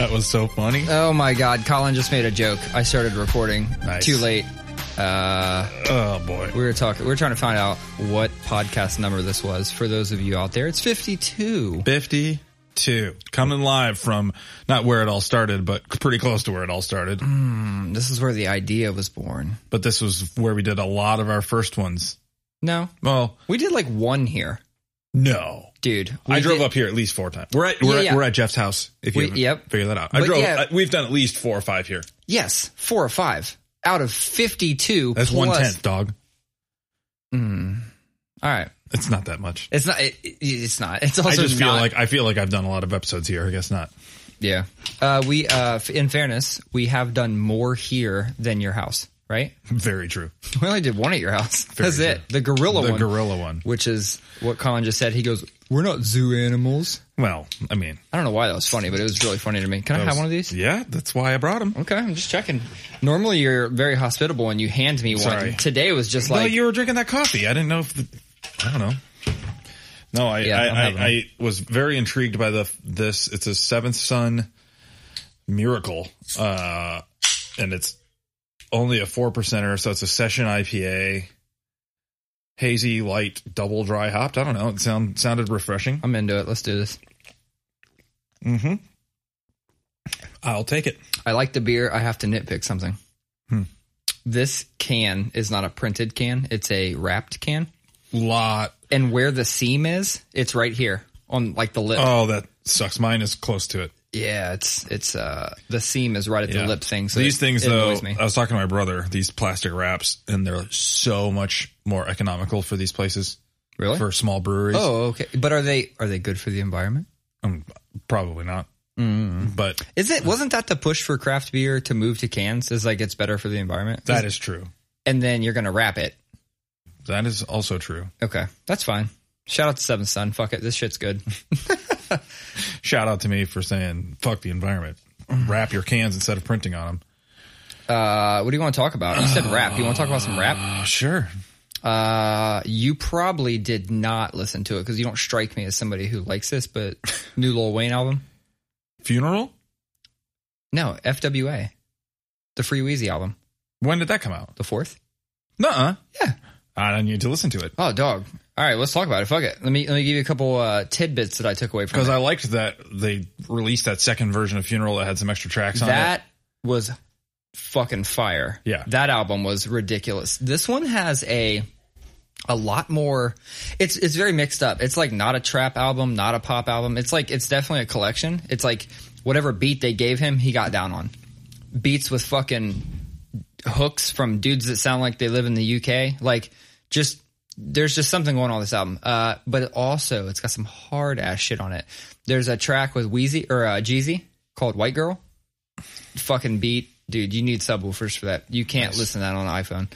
That was so funny. Oh my god, Colin just made a joke. I started recording Nice. too late. Uh, Oh boy. we were talking. We were trying to find out what podcast number this was for those of you out there. It's fifty-two. 52. Coming live from not where it all started, but pretty close to where it all started. This is where the idea was born. But this was where we did a lot of our first ones. No, Well, we did like one here, no. Dude. we I drove did- up here at least four times. We're at we're, Yeah, at, we're at Jeff's house. If you We- haven't yep. figured that out, I But drove. yeah. I- we've done at least four or five here. Yes, four or five out of fifty-two. That's plus- one tenth, dog. All right, It's not that much. it's not. It, it- it's not. It's also I just feel not- like I feel like I've done a lot of episodes here. I guess not. yeah. Uh, we, uh, in fairness, we have done more here than your house, right? Very true. We only did one at your house. That's true. it. The gorilla The one. gorilla one. which is what Colin just said. He goes, "We're not zoo animals." Well, I mean, I don't know why that was funny, but it was really funny to me. Can I have one of these? Yeah, that's why I brought him. Okay, I'm just checking. Normally, you're very hospitable and you hand me Sorry. one. Today was just no, like, you were drinking that coffee. I didn't know if the, I don't know. No, I Yeah, I'm I, having I, I was very intrigued by the this. It's a Seventh Son Miracle, uh, and it's only a four percenter, so it's a session IPA, hazy, light, double dry hopped. I don't know. It sound sounded refreshing. I'm into it. Let's do this. Mm-hmm. I'll take it. I like the beer. I have to nitpick something. Hmm. This can is not a printed can; it's a wrapped can. Lot. And where the seam is, it's right here on like the lip. Oh, that sucks. Mine is close to it. Yeah, it's it's uh the seam is right at the lip thing. So these it- things it though. I was talking to my brother. These plastic wraps, and they're so much more economical for these places. Really? For small breweries. Oh, okay. But are they are they good for the environment? Um, probably not. Mm. But Is it wasn't that the push for craft beer to move to cans? Is like it's better for the environment. that is true. and then you're gonna wrap it. That is also true. Okay, that's fine. Shout out to Seven Son. Fuck it, this shit's good. Shout out to me for saying fuck the environment. Wrap your cans instead of printing on them. Uh, what do you want to talk about? You said rap. You want to talk about some rap? Oh, sure. Uh, you probably did not listen to it because you don't strike me as somebody who likes this. But new Lil Wayne album? Funeral. No, FWA, the Free Weezy album, When did that come out? the fourth. Nuh-uh. Yeah. I don't need to listen to it Oh, dog. All right, let's talk about it. Fuck it. Let me let me give you a couple uh, tidbits that I took away from because. I liked that they released that second version of Funeral that had some extra tracks on it. that was fucking fire. Yeah. That album was ridiculous. This one has a a lot more it's it's very mixed up. It's like not a trap album, not a pop album. It's like it's definitely a collection. It's like whatever beat they gave him, he got down on. Beats with fucking hooks from dudes that sound like they live in the UK. Like just there's just something going on with this album. Uh, but also it's got some hard ass shit on it. There's a track with Wheezy or uh, Jeezy called White Girl. Fucking beat, dude. You need subwoofers for that. You can't listen to that on an iPhone.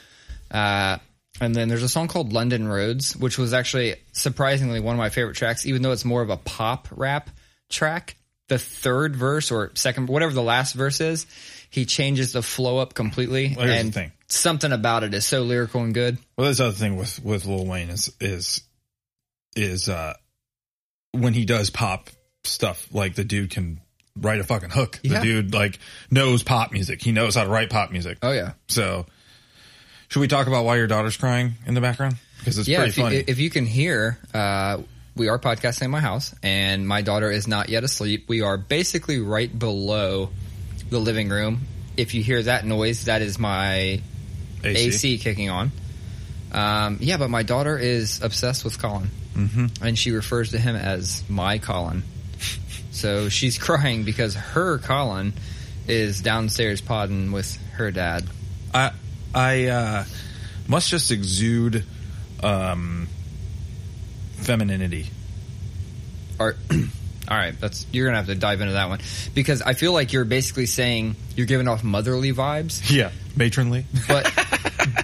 Uh, and then there's a song called London Roads, which was actually surprisingly one of my favorite tracks, even though it's more of a pop rap track. The third verse or second, whatever the last verse is, he changes the flow up completely. Well, here's and the thing. something about it is so lyrical and good. Well, that's the other thing with with Lil Wayne is is is uh when he does pop stuff, like the dude can write a fucking hook. Yeah. The dude like knows pop music. He knows how to write pop music. Oh yeah. So, should we talk about why your daughter's crying in the background? Because it's yeah, pretty if you, if you can hear, uh, we are podcasting in my house, and my daughter is not yet asleep. We are basically right below the living room. If you hear that noise, that is my AC. AC, kicking on. Um, yeah, but my daughter is obsessed with Colin, mm-hmm. and she refers to him as my Colin. So she's crying because her Colin is downstairs podding with her dad. I I uh, must just exude um, femininity. Or, all right, that's you're gonna have to dive into that one because I feel like you're basically saying you're giving off motherly vibes, Yeah, matronly. but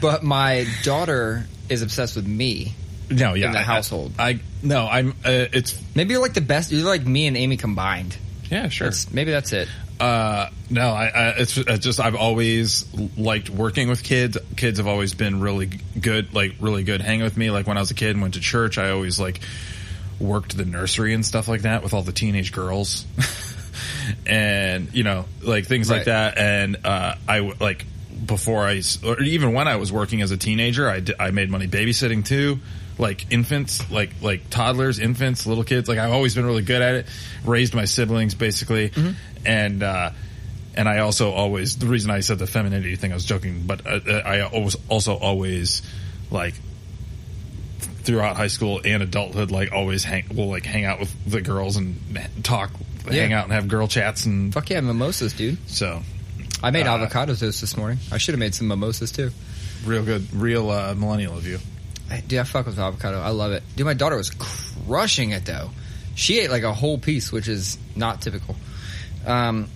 but my daughter is obsessed with me. No, yeah, In the I- household. I, no, I'm. Uh, it's Maybe you're like the best. You're like me and Amy combined. yeah, sure. That's, maybe that's it. Uh, no, I, I it's, it's just I've always liked working with kids. Kids have always been really good, like really good hanging with me. Like when I was a kid and went to church, I always like worked the nursery and stuff like that with all the teenage girls. and you know, like things like that. And uh, I like before i or even when I was working as a teenager, I I made money babysitting too. Like infants, like like toddlers, infants, little kids. Like I've always been really good at it. Raised my siblings basically, and uh, and I also always the reason I said the femininity thing I was joking, but uh, uh, I always also always like throughout high school and adulthood like always hang will like hang out with the girls and talk hang out and have girl chats and Fuck yeah, mimosas, dude. so I made Uh, avocado toast this morning. I should have made some mimosas too. real good real uh, millennial of you Dude, I fuck with avocado. I love it. Dude, my daughter was crushing it though. She ate like a whole piece, which is not typical. Um,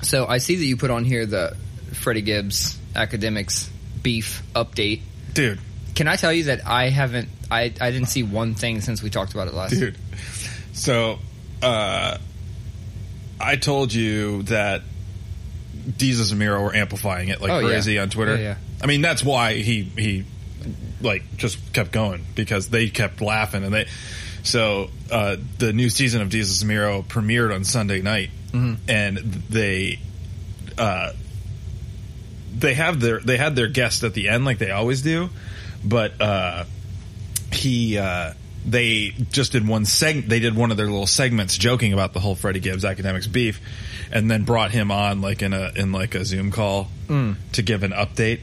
so I see that you put on here the Freddie Gibbs Akademiks beef update. dude Can I tell you that I haven't, I, I didn't see one thing since we talked about it last. dude so uh I told you that Desus and Mero were amplifying it like Oh, yeah. crazy on Twitter Yeah, yeah. I mean that's why he he like just kept going because they kept laughing and they so uh the new season of Desus and Mero premiered on Sunday night Mm-hmm. and they uh they have their they had their guest at the end like they always do but uh he uh they just did one seg they did one of their little segments joking about the whole Freddie Gibbs Akademiks beef and then brought him on like in a in like a Zoom call to give an update.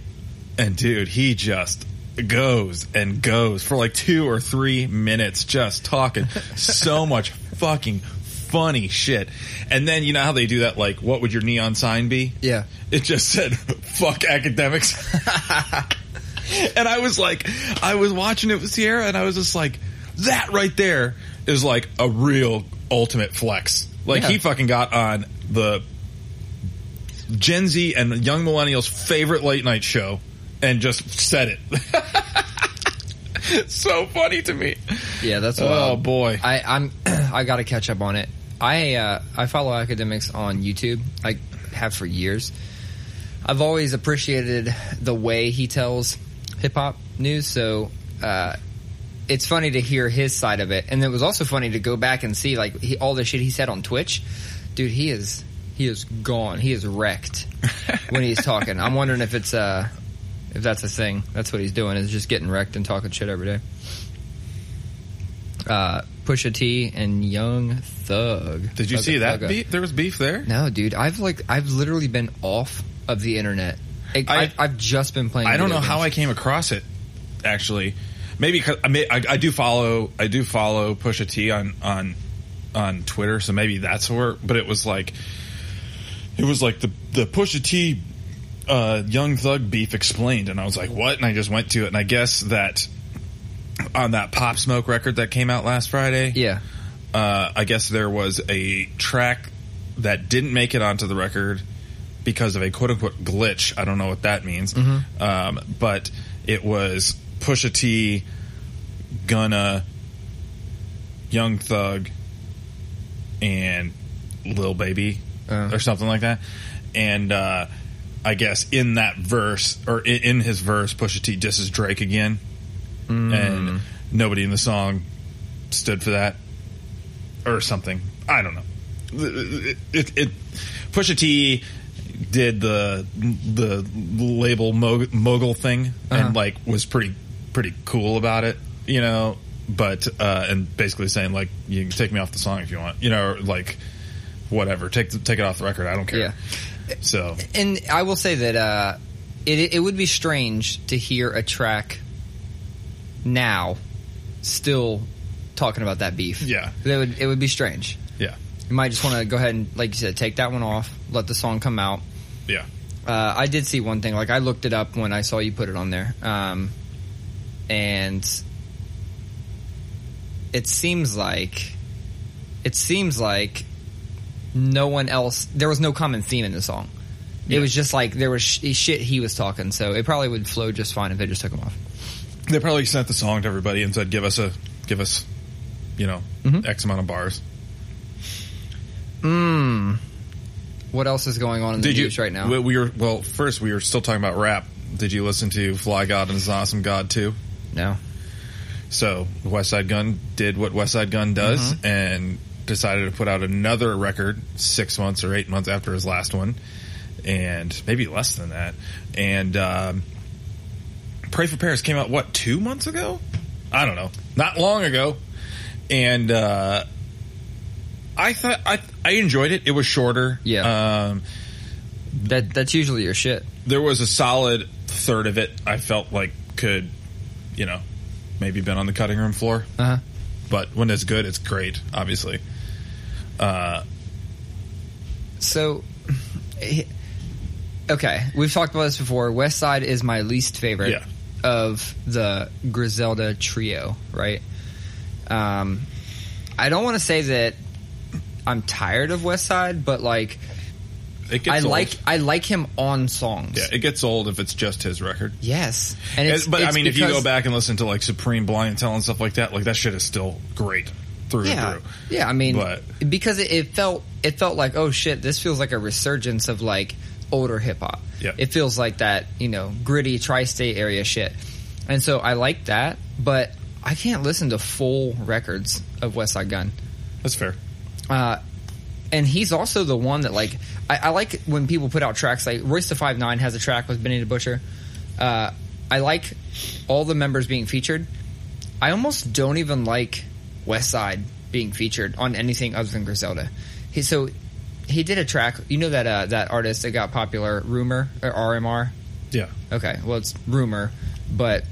And dude he just goes and goes for like 2 or 3 minutes just talking so much fucking funny shit. And then you know how they do that like what would your neon sign be? Yeah. it just said fuck Akademiks and i was like i was watching it with sierra and i was just like that right there is like a real ultimate flex like Yeah. he fucking got on the gen z and young millennials favorite late night show and just said it it's so funny to me Yeah, that's oh boy I, I'm I got to catch up on it. I uh, I follow Akademiks on YouTube. I have for years. I've always appreciated the way he tells hip hop news. So uh, it's funny to hear his side of it, and it was also funny to go back and see like he, all the shit he said on Twitch. Dude, he is he is gone. He is wrecked when he's talking. I'm wondering if it's uh if that's a thing. That's what he's doing is just getting wrecked and talking shit every day uh, Pusha T and Young Thug. did you see that beef there was beef there No, dude. I've like I've literally been off of the internet. I, I've just been playing. I don't know video how I came across it. Actually, maybe 'cause- I, may, I I do follow I do follow Pusha T on on on Twitter, so maybe that's where. But it was like it was like the the Pusha T uh, Young Thug beef explained, and I was like, what? And I just went to it, and I guess that on that Pop Smoke record that came out last Friday, Yeah. uh, I guess there was a track that didn't make it onto the record because of a quote unquote glitch. I don't know what that means. Um, but it was Pusha T, Gunna, Young Thug, and Lil Baby Uh. or something like that. And, uh, I guess in that verse or in, in his verse, Pusha T disses Drake again. And nobody in the song stood for that or something. I don't know. It, it, it Pusha T did the the label mo- mogul thing Uh-huh. and like was pretty pretty cool about it, you know. But uh, and basically saying like you can take me off the song if you want, you know, or like whatever, take the, take it off the record. I don't care. Yeah. So And I will say that uh, it it would be strange to hear a track now still talking about that beef. Yeah. That would it would be strange. yeah, You might just want to go ahead and, like you said, take that one off, let the song come out. yeah, Uh, I did see one thing. Like I looked it up when I saw you put it on there, um, and it seems like it seems like no one else. There was no common theme in the song. It was just like there was sh- shit he was talking, so it probably would flow just fine if they just took him off. they probably sent the song to everybody and said, "Give us a give us, you know, Mhm. X amount of bars." Hmm. What else is going on in the Did you news right now? We, we were well. First, we were still talking about rap. Did you listen to "Fly God and His Awesome God" too? no. So Westside Gunn did what Westside Gunn does, Mm-hmm. and decided to put out another record six months or eight months after his last one, and maybe less than that. And um, Pray for Paris came out what two months ago? I don't know, not long ago. And uh, I thought I I enjoyed it. It was shorter. Yeah. Um, That that's usually your shit. there was a solid third of it I felt like could, you know, maybe been on the cutting room floor. Uh huh. But when it's good, it's great. Obviously. Uh, So, okay, we've talked about this before. Westside is my least favorite Yeah. of the Griselda trio, right? Um, I don't want to say that I'm tired of Westside, but like it gets I old. like I like him on songs. Yeah, it gets old if it's just his record. Yes, and it's, It- but I mean, if you go back and listen to like Supreme Blind Tell and stuff like that, like that shit is still great through yeah, and through. yeah. I mean, But- because it, it felt it felt like oh shit, this feels like a resurgence of like older hip hop. Yeah. it feels like that you know gritty tri-state area shit, and so I like that, but I can't listen to full records of Westside Gunn. That's fair. Uh, and he's also the one that like I, I like when people put out tracks like Royce the Five Nine has a track with Benny the Butcher. Uh, I like all the members being featured. I almost don't even like Westside being featured on anything other than Griselda. He so he did a track. You know that uh, that artist that got popular, Rumor or RMR. Yeah. Okay, well it's Rumor, but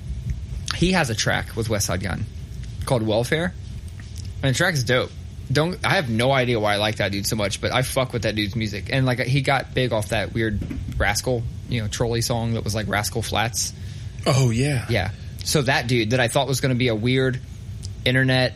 he has a track with Westside Gunn called Welfare, and the track is dope. Don't I have no idea why I like that dude so much, but I fuck with that dude's music, and like he got big off that weird Rascal, you know, trolley song that was like Rascal Flatts. Oh yeah. Yeah, so that dude that I thought was going to be a weird internet,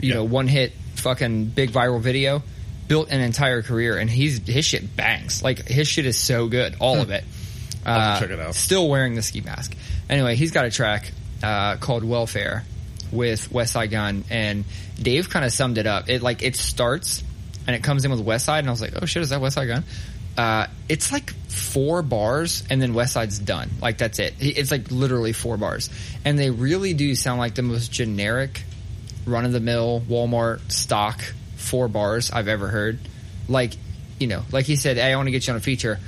you Yeah. know, one hit fucking big viral video, built an entire career, and he's his shit bangs. Like his shit is so good, all of it. Hmm. I'll have Uh, check it out. Still wearing the ski mask. Anyway, he's got a track uh, called Welfare with Westside Gunn, and Dave kind of summed it up. It like it starts and it comes in with Westside, and I was like, oh shit, is that Westside Gunn? Uh, it's like four bars, and then Westside's done. Like that's it. It's like literally four bars, and they really do sound like the most generic, run of the mill Walmart stock four bars I've ever heard. Like, you know, like he said, hey, I want to get you on a feature.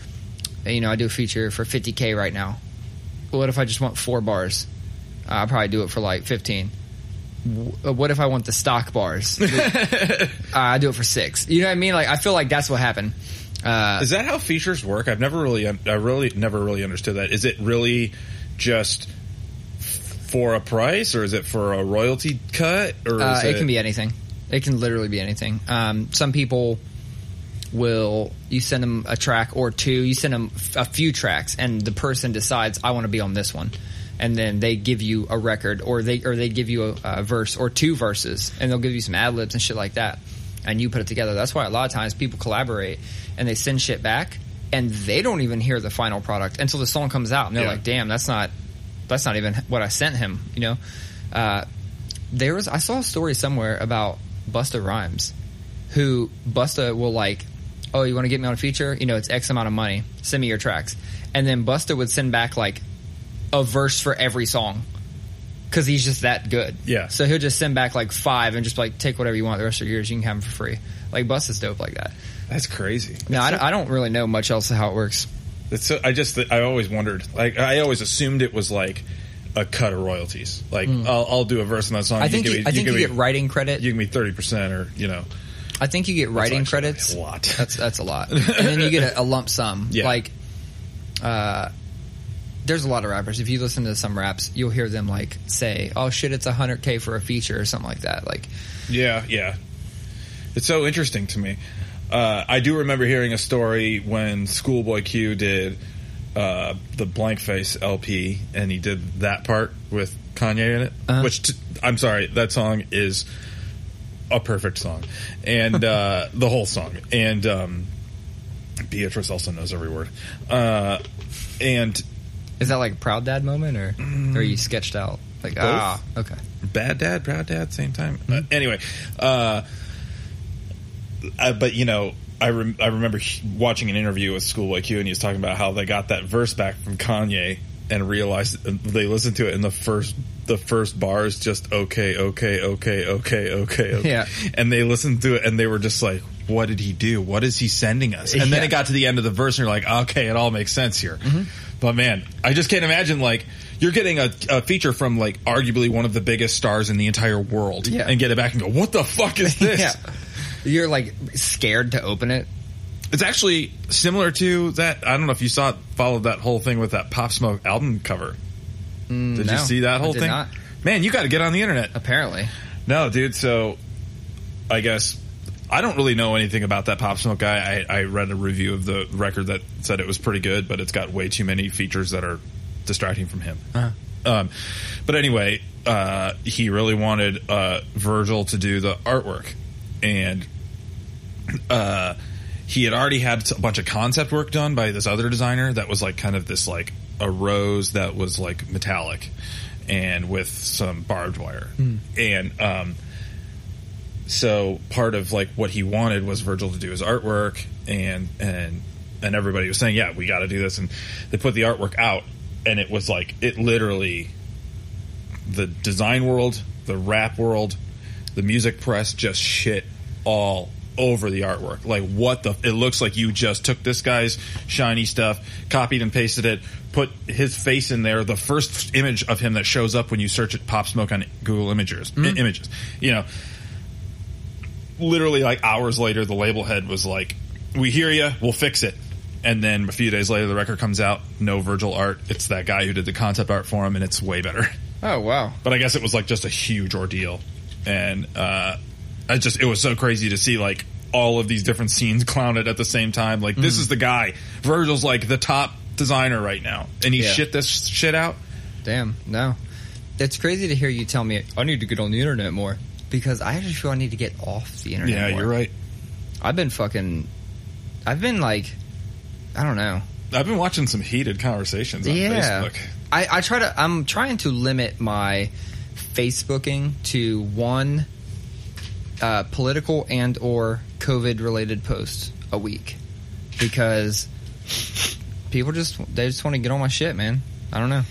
You know, I do a feature for 50k right now. What if I just want four bars? I'll probably do it for like 15. Uh, What if I want the stock bars? uh, I do it for six. You know what I mean? Like, I feel like that's what happened. Uh, Is that how features work? I've never really, I really never really understood that. Is it really just for a price, or is it for a royalty cut, or Uh, is it, can be anything. It can literally be anything. Um, some people will you send them a track or two. You send them a few tracks, and the person decides I want to be on this one, and then they give you a record, or they or they give you a, a verse or two verses, and they'll give you some ad libs and shit like that, and you put it together. That's why a lot of times people collaborate and they send shit back, and they don't even hear the final product until the song comes out, and they're Yeah. like, "Damn, that's not." That's not even what I sent him, you know. Uh, there was I saw a story somewhere about Busta Rhymes, who Busta will like, oh, you want to get me on a feature? You know, it's X amount of money. Send me your tracks, and then Busta would send back like a verse for every song because he's just that good. Yeah. So he'll just send back like five and just like take whatever you want the rest of your years. You can have them for free. Like Busta's dope like that. That's crazy. No, I, don't- I don't really know much else how it works. It's so, I just I always wondered. Like I always assumed it was like a cut of royalties. Like I'll, I'll do a verse on that song. I think give you, me, I think you, give get me, writing credit. You give me thirty percent, or you know. I think you get writing credits. a lot. That's that's a lot, and then you get a, a lump sum. Yeah. Like, uh, there's a lot of rappers. If you listen to some raps, you'll hear them like say, "Oh shit, it's hundred k for a feature" or something like that. Like, Yeah, yeah. It's so interesting to me. Uh, I do remember hearing a story when Schoolboy Q did uh, the Blank Face LP, and he did that part with Kanye in it. Uh-huh. Which t- I'm sorry, that song is a perfect song, and uh, the whole song. And um, Beatrice also knows every word. Uh, and is that like a proud dad moment, or, or are you sketched out? Like, ah, okay. bad dad, proud dad, same time. Uh, anyway, uh, I, but you know, I rem- I remember he- watching an interview with Schoolboy Q, and he was talking about how they got that verse back from Kanye and realized uh, they listened to it, and the first the first bar is just okay, okay, okay, okay, okay, okay. Yeah. And they listened to it and they were just like, what did he do? What is he sending us? And then it got to the end of the verse and you're like, okay, it all makes sense here. Mm-hmm. But man, I just can't imagine like you're getting a, a feature from like arguably one of the biggest stars in the entire world Yeah. and get it back and go, what the fuck is this? yeah. You're like scared to open it. It's actually similar to that. I don't know if you saw it, followed that whole thing with that Pop Smoke album cover. did Mm, no, you see that I whole did thing? not. Man, you got to get on the internet. Apparently. No, dude. So, I guess I don't really know anything about that Pop Smoke guy. I, I read a review of the record that said it was pretty good, but it's got way too many features that are distracting from him. Uh-huh. Um, but anyway, uh, he really wanted uh, Virgil to do the artwork, and uh, he had already had a bunch of concept work done by this other designer that was like kind of this like a rose that was like metallic and with some barbed wire and um so part of like what he wanted was Virgil to do his artwork and and and everybody was saying yeah we got to do this and they put the artwork out and it was like it literally the design world the rap world the music press just shit all over the artwork. Like what the it looks like you just took this guy's shiny stuff copied and pasted it put his face in there the first image of him that shows up when you search it pop smoke on google images mm-hmm. i- images you know literally like hours later, the label head was like, "We hear you, we'll fix it." And then a few days later, the record comes out, no Virgil art. It's that guy who did the concept art for him, and it's way better. Oh wow. But I guess it was like just a huge ordeal, and uh, I just it was so crazy to see like all of these different scenes clowned at the same time. Like this is the guy, Virgil's like the top designer right now, and he Yeah. shit this shit out. Damn. No. It's crazy to hear you tell me I need to get on the internet more because I actually feel I need to get off the internet. Yeah, more. you're right. I've been fucking. I've been like, I don't know. I've been watching some heated conversations on Yeah. Facebook. I, I try to. I'm trying to limit my Facebooking to one uh, political and or COVID related post a week because people just they just want to get on my shit, man. I don't know.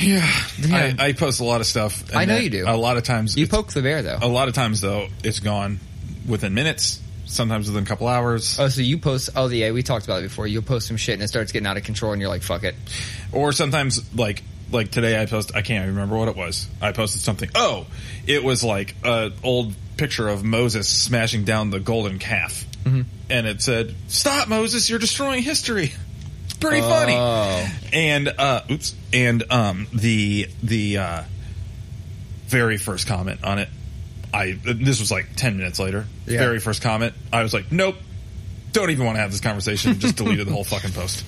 Yeah, Yeah. I, I post a lot of stuff. and I know you do. A lot of times, You poke the bear though. a lot of times though, it's gone within minutes. Sometimes within a couple hours, Oh, so you post? Oh, yeah, we talked about it before. You'll post some shit and it starts getting out of control, and you're like, "Fuck it." or sometimes like like today I post. I can't remember what it was. I posted something. Oh, it was like a old picture of Moses smashing down the golden calf, Mm-hmm. and it said, "Stop, Moses! You're destroying history." Pretty funny. Oh. and uh oops. And um the the uh very first comment on it i this was like 10 minutes later. Yeah. very first comment. I was like nope. Don't even want to have this conversation. Just deleted the whole fucking post.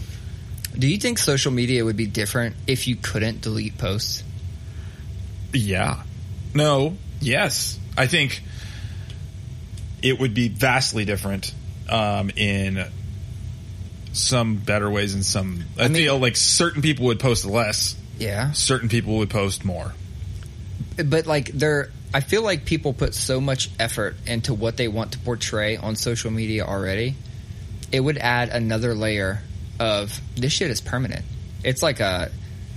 Do you think social media would be different if you couldn't delete posts? yeah. No. Yes. I think it would be vastly different um in some better ways and some i, mean- feel like certain people would post less Yeah, certain people would post more but like they're. I feel like people put so much effort into what they want to portray on social media already. It would add another layer of this shit is permanent. It's like a.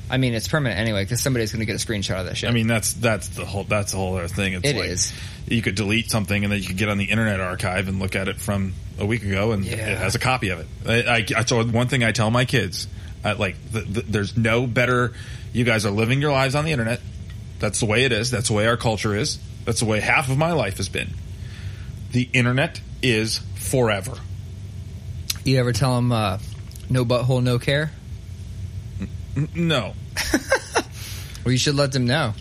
I mean, it's permanent anyway because somebody's going to get a screenshot of that shit. I mean, that's that's the whole that's the whole other thing. It's It like is. you could delete something and then you could get on the Internet Archive and look at it from a week ago, and Yeah. it has a copy of it. I, I, I so one thing I tell my kids, like, the, the, there's no better. You guys are living your lives on the internet. That's the way it is. That's the way our culture is. That's the way half of my life has been. The internet is forever. you ever tell them uh, no butthole, no care? No, Well, you should let them know.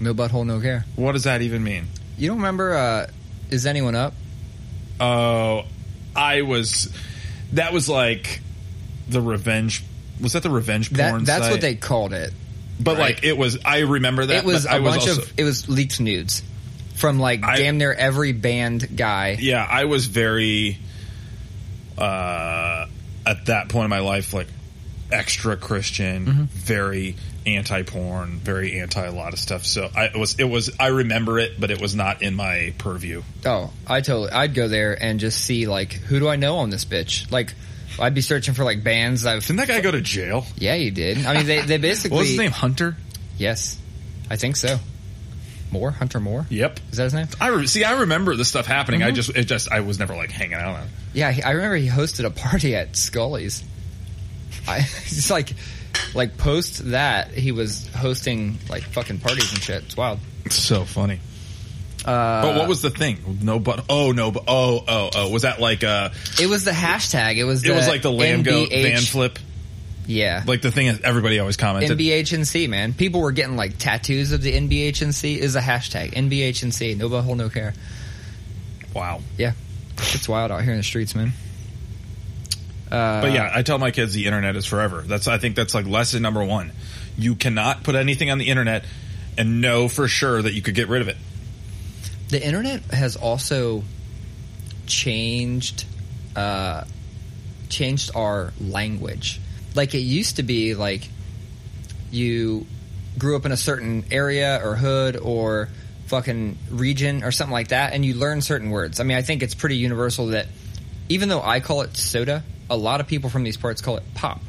No butthole, no care. what does that even mean? You don't remember? Uh, is anyone up? Oh, I was. That was like the revenge. Was that the revenge That porn? that's site? what they called it. But right. like it was, I remember that. it was but I a bunch also, of it was leaked nudes from like I- damn near every band guy. Yeah, I was very. Uh, at that point in my life, like extra Christian, Mm-hmm. very anti porn, very anti a lot of stuff. So I it was it was I remember it, but it was not in my purview. Oh, I totally. I'd go there and just see like who do I know on this bitch? Like, I'd be searching for like bands. I've Didn't that guy go to jail? yeah, he did. I mean, they they basically What was his name? Hunter. yes. I think so. Moore, Hunter Moore. Yep. Is that his name? I re- see. I remember this stuff happening. Mm-hmm. I just, it just, I was never like hanging out on. Yeah, I remember he hosted a party at Scully's. I just like, like post that he was hosting like fucking parties and shit. It's wild. It's so funny. Uh, but what was the thing? No, but oh no, but oh oh oh. Was that like uh? It was the hashtag. It was. It was like the lamb goat NBH van flip, Yeah. like the thing that everybody always commented. NBHNC, man. People were getting like tattoos of the NBHNC. Is a hashtag NBHNC. No butthole, no care. wow. Yeah, it's wild out here in the streets, man. Uh, But yeah, I tell my kids the internet is forever. That's I think that's like lesson number one. You cannot put anything on the internet and know for sure that you could get rid of it. the internet has also changed uh, changed our language. Like it used to be like you grew up in a certain area or hood or fucking region or something like that and you learn certain words. I mean, I think it's pretty universal that even though I call it soda, a lot of people from these parts call it pop.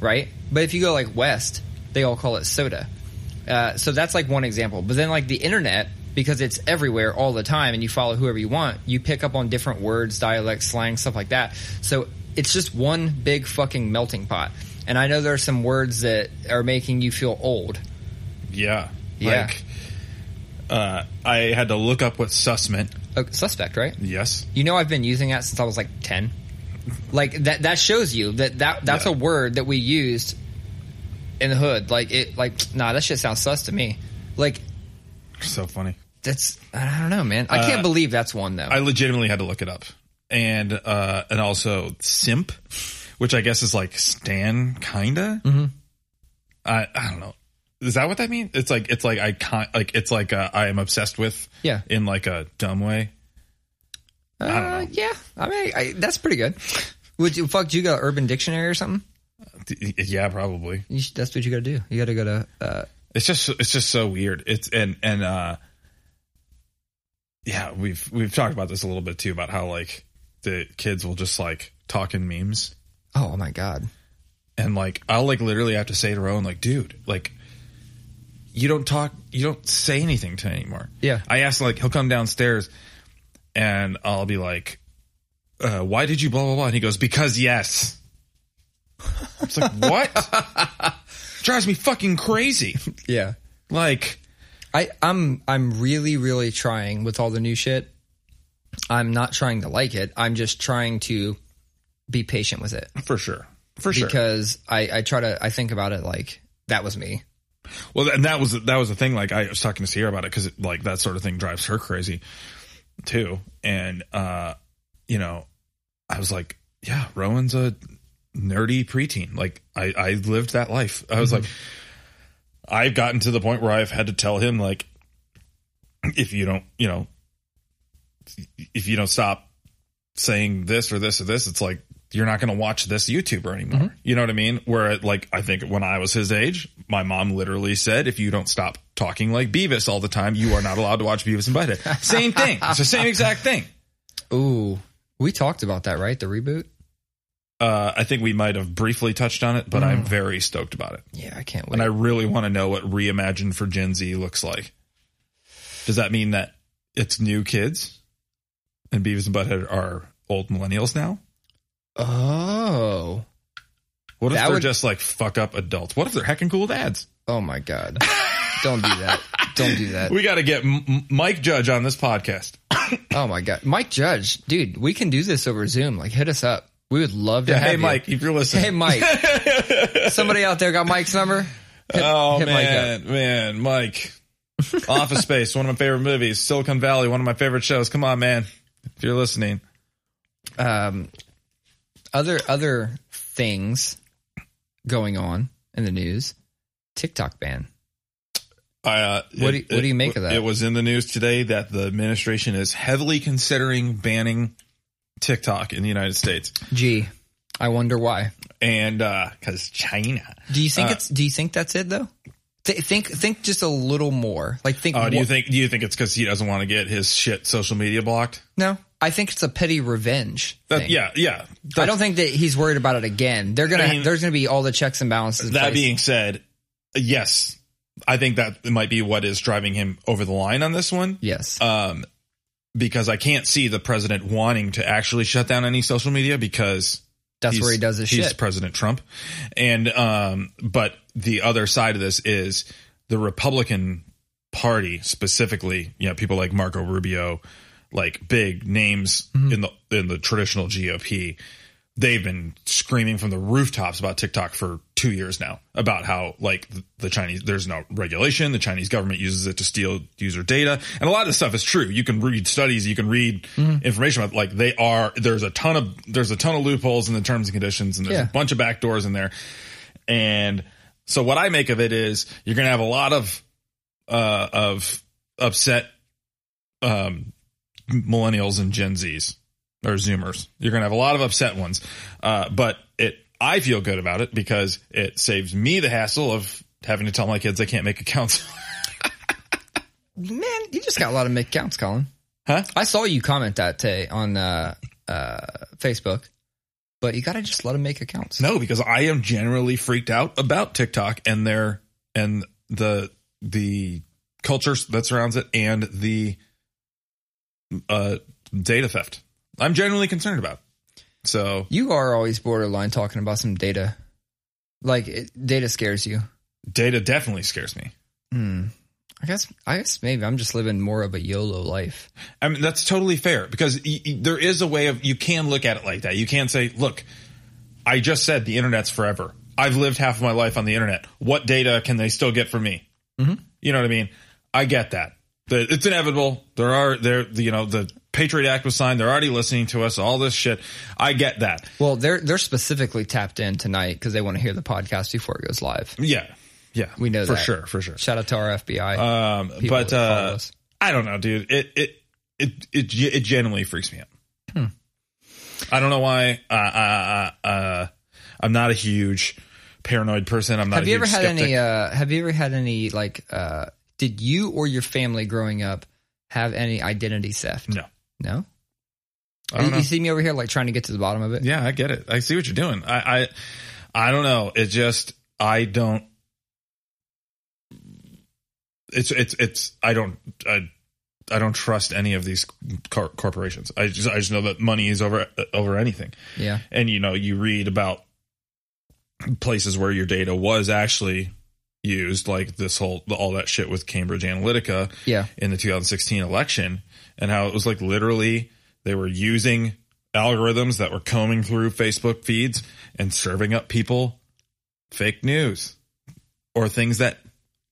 Right? But if you go like west, they all call it soda. Uh, so that's like one example. But then like the internet, because it's everywhere all the time and you follow whoever you want, you pick up on different words, dialects, slang, stuff like that. So it's just one big fucking melting pot. And I know there are some words that are making you feel old. Yeah. Yeah. Like uh, I had to look up what sus meant. Uh, suspect, right? Yes. You know I've been using that since I was like 10. Like that that shows you that, that that's Yeah. a word that we used in the hood. Like it like nah, that shit sounds sus to me. Like So funny. that's I don't know, man. I can't Uh, believe that's one though. I legitimately had to look it up. And uh and also simp, which I guess is like stan kinda. Mm-hmm. I I don't know. Is that what that means? It's like it's like I can't like it's like uh, I am obsessed with. Yeah. In like a dumb way. Uh, don't know. Yeah, I mean I, that's pretty good. Would you fuck? Do you got Urban Dictionary or something? Yeah, probably. You should, that's what you got to do. You got to go to. Uh, It's just it's just so weird. It's and and uh yeah, we've we've talked about this a little bit too about how like the kids will just like talk in memes oh my god. and like I'll like literally have to say to Rowan like, dude, like you don't talk, you don't say anything to anymore. Yeah. I asked like he'll come downstairs and I'll be like, uh, why did you blah blah blah? And he goes, because yes. It's like what? Drives me fucking crazy. Yeah. Like I I'm I'm really really trying with all the new shit. I'm not trying to like it. I'm just trying to be patient with it for sure, for sure. because I I try to I think about it like that was me. Well, and that was that was the thing. Like I was talking to Sierra about it because like that sort of thing drives her crazy too. And uh, you know, I was like, yeah, Rowan's a nerdy preteen. Like I I lived that life. I was like, I've gotten to the point where I've had to tell him like, if you don't, you know, if you don't stop saying this or this or this, it's like you're not going to watch this YouTuber anymore. You know what I mean? Where like I think when I was his age, my mom literally said, "If you don't stop talking like Beavis all the time, you are not allowed to watch Beavis and Butthead." Same thing. It's the same exact thing. Ooh, we talked about that, right? The reboot. Uh, I think we might have briefly touched on it, but I'm very stoked about it, Yeah, I can't wait. and I really want to know what reimagined for Gen Z looks like. Does that mean that it's new kids, and Beavis and Butthead are old millennials now? Oh, What if That they're would- just like fuck up adults? What if they're heckin' cool dads? oh my god! Don't do that. Don't do that. We got to get M- Mike Judge on this podcast. Oh my god, Mike Judge, dude, we can do this over Zoom. Like, hit us up. We would love to Yeah, have hey you. Mike, if you're listening. Hey Mike. Somebody out there got Mike's number? Hit- oh hit Mike man, man, Mike. Office Space, one of my favorite movies. Silicon Valley, one of my favorite shows. Come on, man. If you're listening, um, other other things going on in the news. TikTok ban. Uh, What do you- what do you make of that? It was in the news today that the administration is heavily considering banning TikTok in the United States, Gee, I wonder why. and because China. Do you think Uh, it's? Do you think that's it though? Th- think think just a little more. Like think. Oh, do you think? Do you think it's because he doesn't want to get his shit social media blocked? No, I think it's a petty revenge. That, thing. yeah, yeah. I don't think that he's worried about it again. They're gonna. I mean- there's gonna be all the checks and balances. That place. being said, yes, I think that might be what is driving him over the line on this one. Yes. Um, because I can't see the president wanting to actually shut down any social media because That's where he does his he's shit. President Trump, and um, but the other side of this is the Republican Party specifically. You know, people like Marco Rubio, like big names Mm-hmm. in the in the traditional GOP. They've been screaming from the rooftops about TikTok for two years now about how like the- Chinese there's no regulation. The Chinese government uses it to steal user data, and a lot of this stuff is true. You can read studies, you can read Mm-hmm. information about like they are. There's a ton of there's a ton of loopholes in the terms and conditions, and there's Yeah. a bunch of backdoors in there. And so what I make of it is you're going to have a lot of uh, of upset um, millennials and Gen Zs or Zoomers. You're going to have a lot of upset ones, uh, but it I feel good about it because it saves me the hassle of having to tell my kids they can't make accounts. Man, you just got a lot of make counts, Colin. Huh? I saw you comment that today on uh, uh, Facebook, but you got to just let them make accounts. no, because I am generally freaked out about TikTok and their and the the culture that surrounds it and the uh, data theft. I'm genuinely concerned about. So You are always borderline talking about some data. Like it, data scares you. data definitely scares me. Hmm. I guess. I guess maybe I'm just living more of a YOLO life. I mean, that's totally fair because y- y- there is a way of, you can look at it like that. You can say, look, I just said the internet's forever. I've lived half of my life on the internet. What data can they still get from me? Mhm. You know what I mean? I get that. It's inevitable. There are, there, you know, the Patriot Act was signed. They're already listening to us, all this shit. I get that. Well, they're they're specifically tapped in tonight because they want to hear the podcast before it goes live. Yeah. Yeah. We know for that. sure. For sure. Shout out to our FBI. Um, but, uh. I don't know, dude. It it it it, it genuinely freaks me out. Hmm. I don't know why. Uh, uh, uh, uh, I'm not a huge paranoid person. I'm not. have a you ever had skeptic. any? Uh, have you ever had any like? Uh, did you or your family growing up have any identity theft? No. No. I don't You, you see me over here like trying to get to the bottom of it. Yeah, I get it. I see what you're doing. I I, I don't know. It just I don't. It's it's it's I don't I, I don't trust any of these cor- corporations. I just I just know that money is over over anything. Yeah. and you know you read about places where your data was actually used like this whole all that shit with Cambridge Analytica Yeah. in the 2016 election and how it was like literally they were using algorithms that were combing through Facebook feeds and serving up people fake news or things that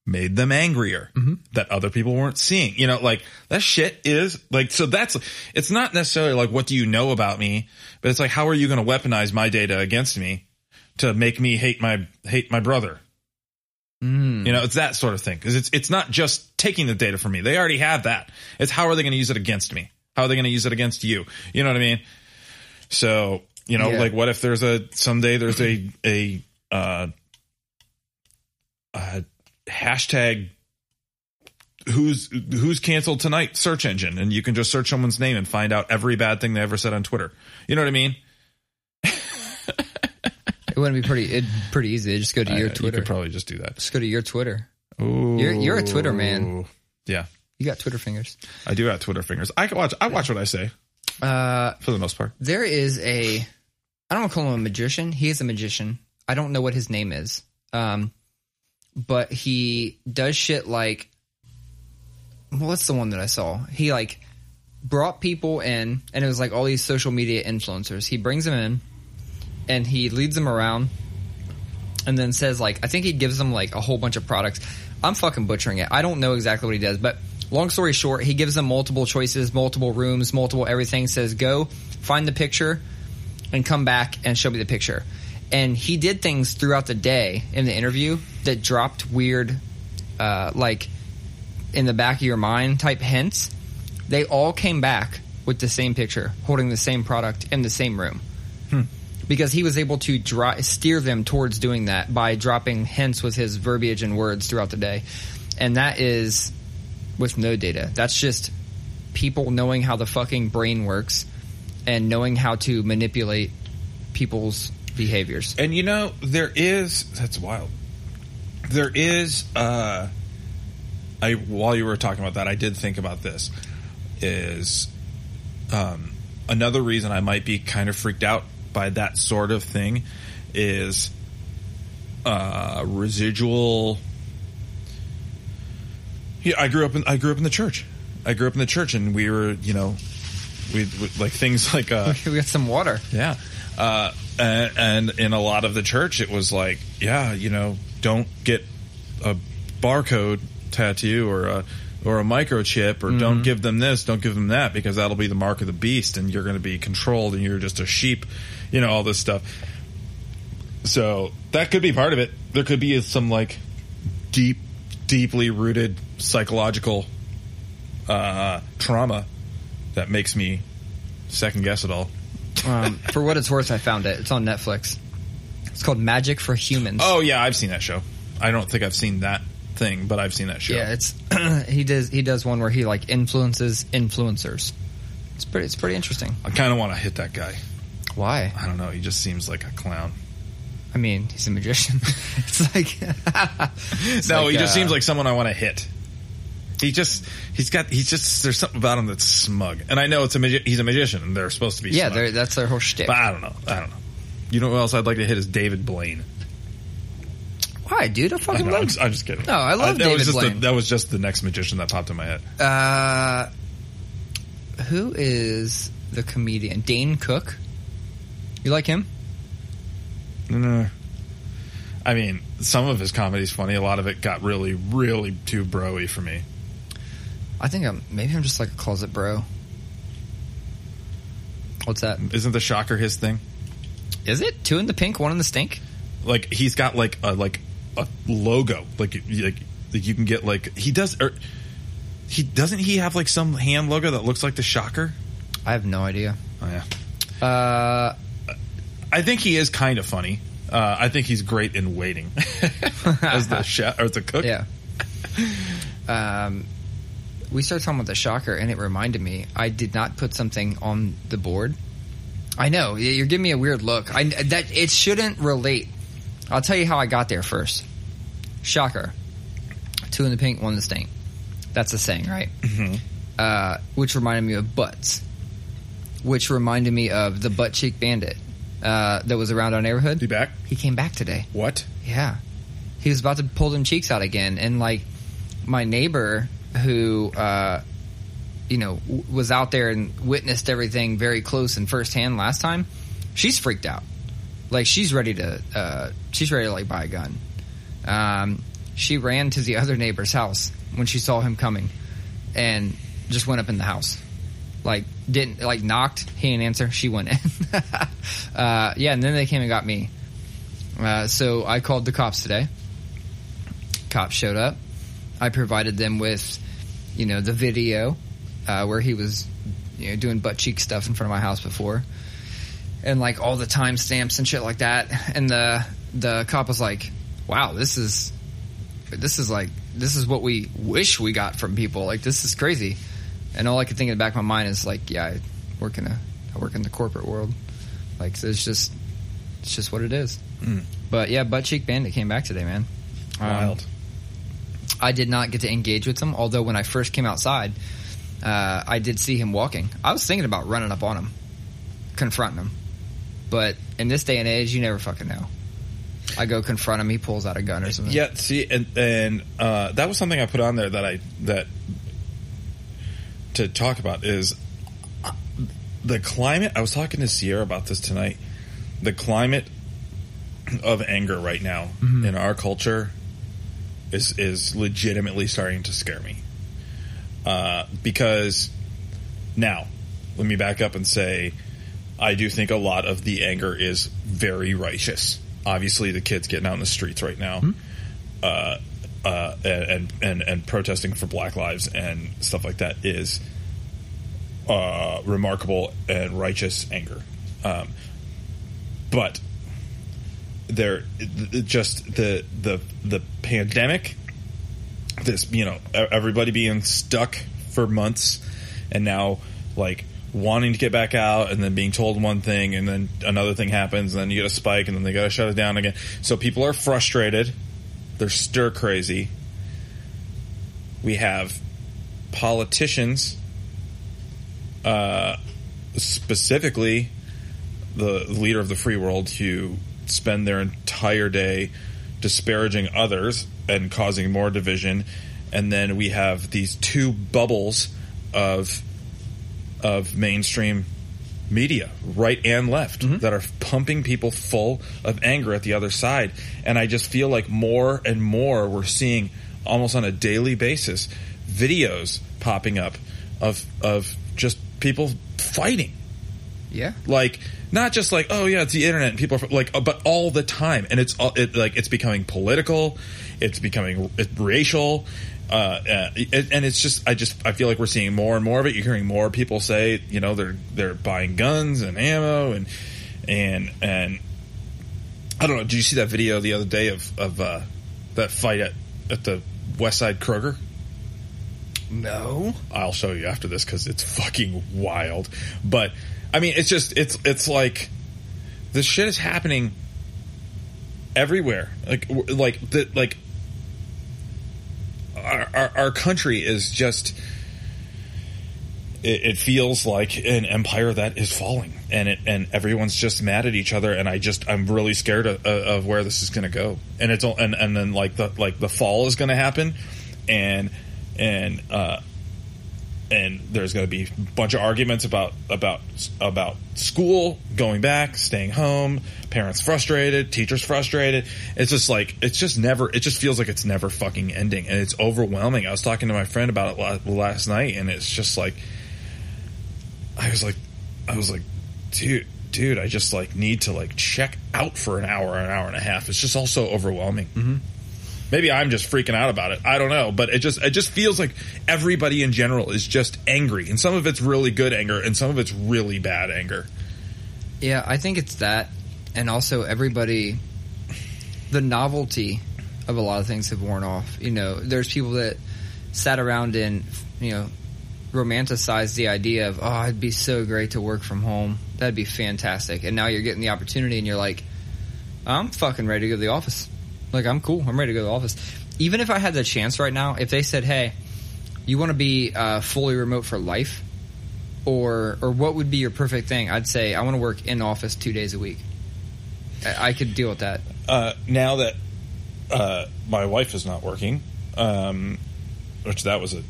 made them angrier mm-hmm. that other people weren't seeing. You know, like that shit is like, so that's, it's not necessarily like, what do you know about me? But it's like, how are you going to weaponize my data against me to make me hate my, hate my brother? Mm. You know, it's that sort of thing. Cause it's, it's not just taking the data from me. They already have that. It's how are they going to use it against me? How are they going to use it against you? You know what I mean? So, you know, Yeah. like what if there's a, someday there's a, a, uh, uh, hashtag who's who's canceled tonight search engine and you can just search someone's name and find out every bad thing they ever said on Twitter. You know what I mean? It wouldn't be pretty. It pretty easy. Just go to your Uh, Twitter. You could probably just do that. Just go to your Twitter. Ooh. You're- you're a Twitter man. Yeah. You got Twitter fingers. I do have Twitter fingers. I can watch I watch what I say Uh, for the most part. there is a. I don't want to call him a magician. He is a magician. I don't know what his name is. Um, but he does shit like. What's the one that I saw? He like brought people in, and it was like all these social media influencers. He brings them in, and he leads them around, and then says like I think he gives them like a whole bunch of products. I'm fucking butchering it. I don't know exactly what he does, but long story short, he gives them multiple choices, multiple rooms, multiple everything. Says go find the picture and come back and show me the picture. And he did things throughout the day in the interview that dropped weird, uh, like in the back of your mind type hints. They all came back with the same picture, holding the same product in the same room because he was able to steer them towards doing that by dropping hints with his verbiage and words throughout the day. And that is with no data. That's just people knowing how the fucking brain works and knowing how to manipulate people's behaviors. And you know, there is that's wild. There is uh I while you were talking about that, I did think about this. Is um another reason I might be kind of freaked out by that sort of thing is uh residual Yeah, I grew up in I grew up in the church. I grew up in the church and we were, you know, we like things like uh we got some water. yeah. Uh, and, and in a lot of the church, it was like, yeah, you know, don't get a barcode tattoo or a or a microchip, or don't give them this, don't give them that, because that'll be the mark of the beast, and you're going to be controlled, and you're just a sheep, you know, all this stuff. So that could be part of it. There could be some like deep, deeply rooted psychological uh, trauma that makes me second guess it all. Um, for what it's worth, I found it. It's on Netflix. It's called Magic for Humans. Oh yeah, I've seen that show. I don't think I've seen that thing, but I've seen that show. Yeah, it's he does he does one where he like influences influencers. It's pretty it's pretty interesting. I kind of want to hit that guy. Why? I don't know. He just seems like a clown. I mean, he's a magician. it's like it's no, like, he just uh, seems like someone I want to hit. He just he's got he's just there's something about him that's smug, and I know it's a magi- he's a magician, and they're supposed to be yeah. That's their whole shtick. but I don't know. I don't know. You know who else I'd like to hit is David Blaine. Why, dude? I I fucking know, I'm, love. just, I'm just kidding. No, I love that was David just Blaine. The, that was just the next magician that popped in my head. Uh, who is the comedian? Dane Cook. You like him? No. I mean, some of his comedy's funny. A lot of it got really, really too broy for me. I think I'm maybe I'm just like a closet bro. What's that? Isn't the shocker his thing? Is it two in the pink, one in the stink? Like he's got like a like a logo. Like like, like you can get like he does. Or, he doesn't he have like some hand logo that looks like the shocker? I have no idea. Oh yeah. Uh, I think he is kind of funny. Uh, I think he's great in waiting as the chef or as the cook. yeah. Um, we started talking about the shocker, and it reminded me I did not put something on the board. I know you're giving me a weird look. I that it shouldn't relate. I'll tell you how I got there first. Shocker. Two in the pink, one in the stink. That's a saying, right? Mm-hmm. Uh, which reminded me of butts. Which reminded me of the butt cheek bandit uh, that was around our neighborhood. Be back. He came back today. What? Yeah. He was about to pull them cheeks out again. And like my neighbor who, uh, you know, w- was out there and witnessed everything very close and firsthand last time, she's freaked out. Like she's ready to, uh, she's ready to like buy a gun. Um, she ran to the other neighbor's house when she saw him coming and just went up in the house. Like didn't like knocked. He didn't answer. She went in. uh, yeah, and then they came and got me. Uh, so I called the cops today. Cops showed up. I provided them with, you know, the video uh, where he was, you know, doing butt cheek stuff in front of my house before, and like all the timestamps and shit like that. And the the cop was like, "Wow, this is, this is like, this is what we wish we got from people. Like this is crazy." And all I could think in the back of my mind is like, "Yeah, I work in a, I work in the corporate world. Like so it's just, it's just what it is." But yeah, Butt Cheek Bandit came back today, man. Um, Wild. I did not get to engage with him, although when I first came outside, uh, I did see him walking. I was thinking about running up on him, confronting him. But in this day and age, you never fucking know. I go confront him, he pulls out a gun or something. Yeah, see, and, and uh, that was something I put on there that I that to talk about is uh, the climate. I was talking to Sierra about this tonight. The climate of anger right now in our culture is is legitimately starting to scare me. Uh, because now, let me back up and say, I do think a lot of the anger is very righteous. Obviously, the kids getting out in the streets right now, uh, uh, and and and protesting for Black Lives and stuff like that is uh, remarkable and righteous anger. Um, but there, just the the the pandemic, this you know everybody being stuck for months, and now like wanting to get back out and then being told one thing and then another thing happens and then you get a spike and then they got to shut it down again. So people are frustrated They're stir crazy. We have politicians, uh, specifically the leader of the free world, who spend their entire day disparaging others and causing more division. And then we have these two bubbles of of mainstream media, right and left, that are pumping people full of anger at the other side. And I just feel like more and more we're seeing almost on a daily basis videos popping up of of just people fighting. Yeah. like not just like oh yeah it's the internet and people are like uh, but all the time. And it's all it, like it's becoming political. It's becoming uh, racial uh, uh, and it's just I just I feel like we're seeing more and more of it you're hearing more people say you know they're they're buying guns and ammo and and and I don't know did you see that video the other day of of uh, that fight at at the West Side Kroger No. I'll show you after this because it's fucking wild. But I mean, it's just it's it's like this shit is happening everywhere. Like like the like our our, country is just. It, it feels like an empire that is falling, and it and everyone's just mad at each other. And I just I'm really scared of, of where this is going to go. And it's all- and and then like the like the fall is going to happen, and and uh, and there's going to be a bunch of arguments about about about school going back, staying home, parents frustrated, teachers frustrated. It's just like it's just never. It just feels like it's never fucking ending, and it's overwhelming. I was talking to my friend about it last night, and it's just like I was like, I was like, dude. Dude, I just like need to like check out for an hour, an hour and a half. It's just all so overwhelming. Mm-hmm. Maybe I'm just freaking out about it. I don't know, but it just it just feels like everybody in general is just angry, and some of it's really good anger, and some of it's really bad anger. Yeah, I think it's that, and also everybody, the novelty of a lot of things have worn off. You know, there's people that sat around and you know romanticized the idea of oh, it'd be so great to work from home. That'd be fantastic. And now you're getting the opportunity, and you're like, I'm fucking ready to go to the office. Like I'm cool. I'm ready to go to the office. Even if I had the chance right now, if they said, "Hey, you want to be uh, fully remote for life," or or what would be your perfect thing? I'd say I want to work in office two days a week. I, I could deal with that. Uh, now that uh, my wife is not working, um, which that was a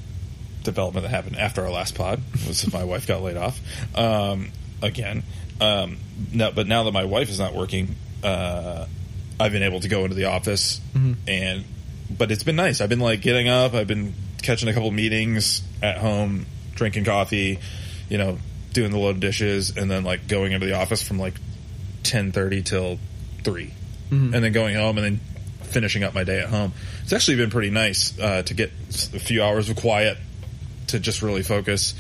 development that happened after our last pod, was my wife got laid off um, again. Um, no, but now that my wife is not working, uh, I've been able to go into the office and, but it's been nice. I've been like getting up. I've been catching a couple meetings at home, drinking coffee, you know, doing the load of dishes, and then like going into the office from like ten thirty till 3 and then going home and then finishing up my day at home. It's actually been pretty nice uh, to get a few hours of quiet to just really focus,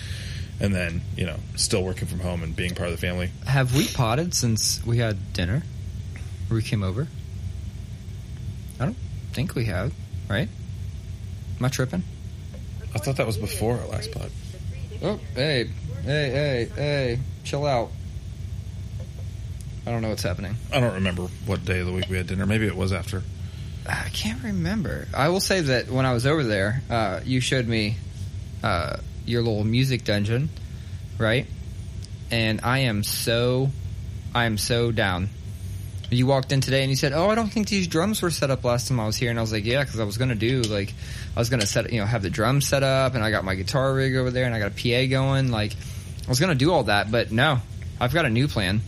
and then you know still working from home and being part of the family. Have we potted since we had dinner? We came over? I don't think we have, right? Am I tripping? I thought that was before our last pod. Oh, hey, hey, hey, hey, chill out. I don't know what's happening. I don't remember what day of the week we had dinner. Maybe it was after. I can't remember. I will say that when I was over there, uh, you showed me uh, your little music dungeon, right? And I am so, I am so down. You walked in today and you said, "Oh, I don't think these drums were set up last time I was here." And I was like, "Yeah, because I was gonna do like, I was gonna set, you know, have the drums set up, and I got my guitar rig over there, and I got a PA going. Like, I was gonna do all that, but no, I've got a new plan."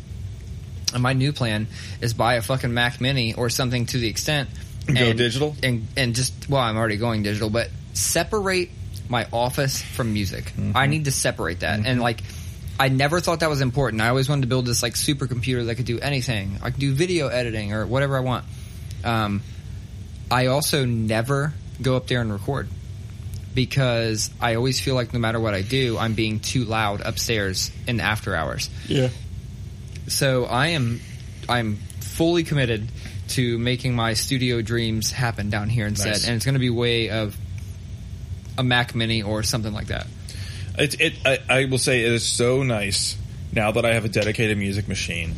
And my new plan is buy a fucking Mac Mini or something to the extent Go and- digital? and and just well, I'm already going digital, but separate my office from music. Mm-hmm. I need to separate that, and like. I never thought that was important. I always wanted to build this like supercomputer that could do anything. I could do video editing or whatever I want. Um, I also never go up there and record because I always feel like no matter what I do, I'm being too loud upstairs in the after hours. Yeah. So I am I'm fully committed to making my studio dreams happen down here instead, Nice. and it's going to be way of a Mac Mini or something like that. It, it I, I will say it is so nice now that I have a dedicated music machine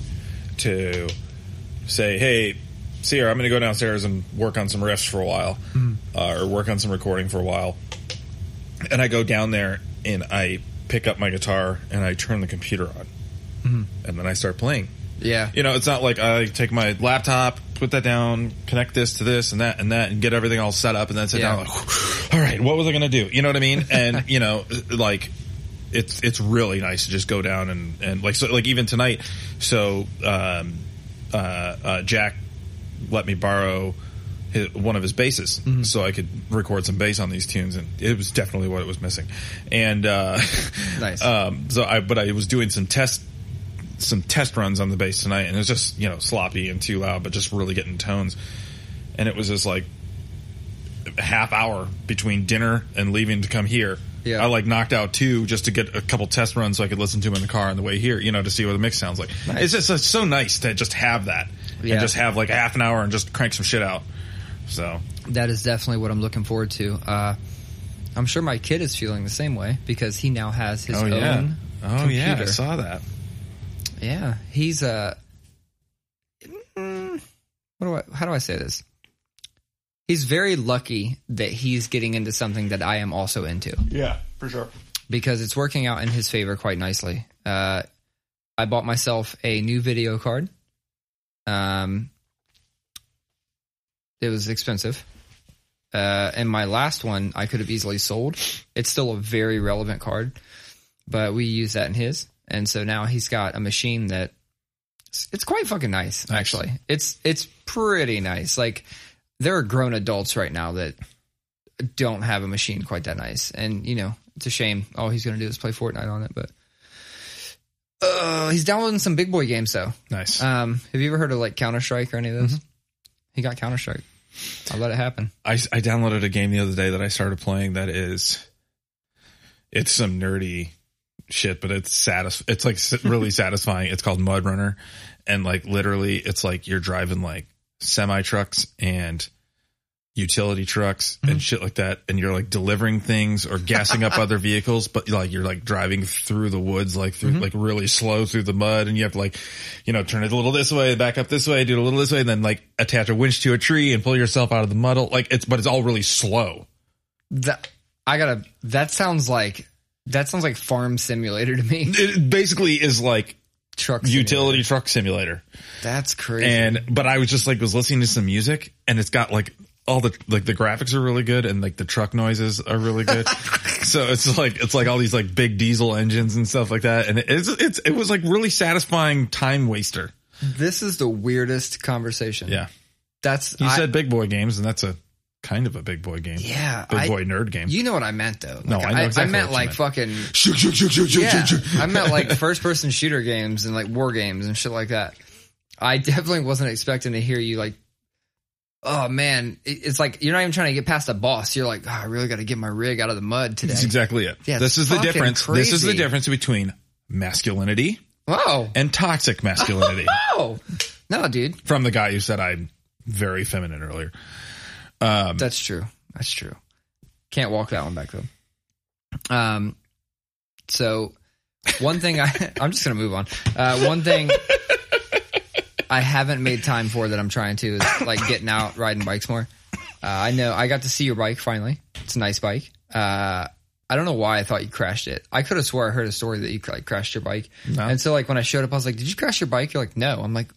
to say, hey, Sierra, I'm going to go downstairs and work on some riffs for a while, uh, or work on some recording for a while. And I go down there and I pick up my guitar and I turn the computer on, and then I start playing. Yeah. You know, it's not like I take my laptop, put that down, connect this to this and that and that, and get everything all set up, and then sit Yeah. down. Like, all right, what was I going to do? You know what I mean? And you know, like it's it's really nice to just go down and and like so like even tonight. So um, uh, uh, Jack let me borrow. His, one of his basses, so I could record some bass on these tunes, and it was definitely what it was missing. And uh, Nice. um, so I, but I was doing some test some test runs on the bass tonight, and it was just you know sloppy and too loud, but just really getting tones. And it was just like a half hour between dinner and leaving to come here. Yeah. I like knocked out two just to get a couple test runs so I could listen to them in the car on the way here, you know, to see what the mix sounds like. Nice. It's just it's so nice to just have that Yeah. and just have like a half an hour and just crank some shit out. So That is definitely what I'm looking forward to. Uh, I'm sure my kid is feeling the same way because he now has his oh own yeah, oh yeah, I computer. saw that. Yeah, he's uh, mm, what do I? How do I say this? He's very lucky that he's getting into something that I am also into Yeah, for sure. because it's working out in his favor quite nicely. Uh, I bought myself a new video card. Um, it was expensive. Uh, and my last one I could have easily sold. It's still a very relevant card, but we use that in his. And so now he's got a machine that it's quite fucking nice, Nice. actually. It's it's pretty nice. Like there are grown adults right now that don't have a machine quite that nice. And you know, it's a shame. All he's gonna do is play Fortnite on it, but uh, he's downloading some big boy games though. Nice. Um, have you ever heard of like Counter Strike or any of those? Mm-hmm. He got Counter Strike. I let it happen. I, I downloaded a game the other day that I started playing that is it's some nerdy shit but it's satis- it's like really satisfying. It's called MudRunner and like literally it's like you're driving like semi trucks and utility trucks and mm-hmm. shit like that. And you're like delivering things or gassing up other vehicles but like you're like driving through the woods like through mm-hmm. like really slow through the mud. And you have to like you know turn it a little this way back up this way do it a little this way and then like attach a winch to a tree and pull yourself out of the muddle. Like it's but it's all really slow. That I gotta. That sounds like that sounds like Farm Simulator to me. it basically is like Truck utility truck simulator Simulator. That's crazy. and but i was just like was listening to some music and it's got like all the like the graphics are really good and like the truck noises are really good so it's like it's like all these like big diesel engines and stuff like that and it's it's it was like really satisfying time waster this is the weirdest conversation. yeah That's you I- said big boy games and that's a kind of a big boy game Yeah, big I- boy nerd game You know what I meant though. No, Like, I know exactly meant what you like meant. fucking. Shoot, shoot, shoot, Yeah. I meant like first person shooter games and like war games and shit like that. I definitely wasn't expecting to hear you like. Oh man, it's like you're not even trying to get past a boss. You're like, oh, I really got to get my rig out of the mud today. that's exactly it Yeah, this is the difference this is the difference between masculinity Wow. and toxic masculinity Oh no, dude, from the guy who said I'm very feminine earlier. Um, that's true. That's true. Can't walk that one back though. Um, so one thing I I'm just gonna move on. Uh, one thing I haven't made time for that I'm trying to is like getting out riding bikes more. Uh, I know I got to see your bike finally. It's a nice bike. Uh, I don't know why I thought you crashed it. I could have swore I heard a story that you like crashed your bike. No. And so like when I showed up, I was like, "Did you crash your bike?" You're like, "No." I'm like,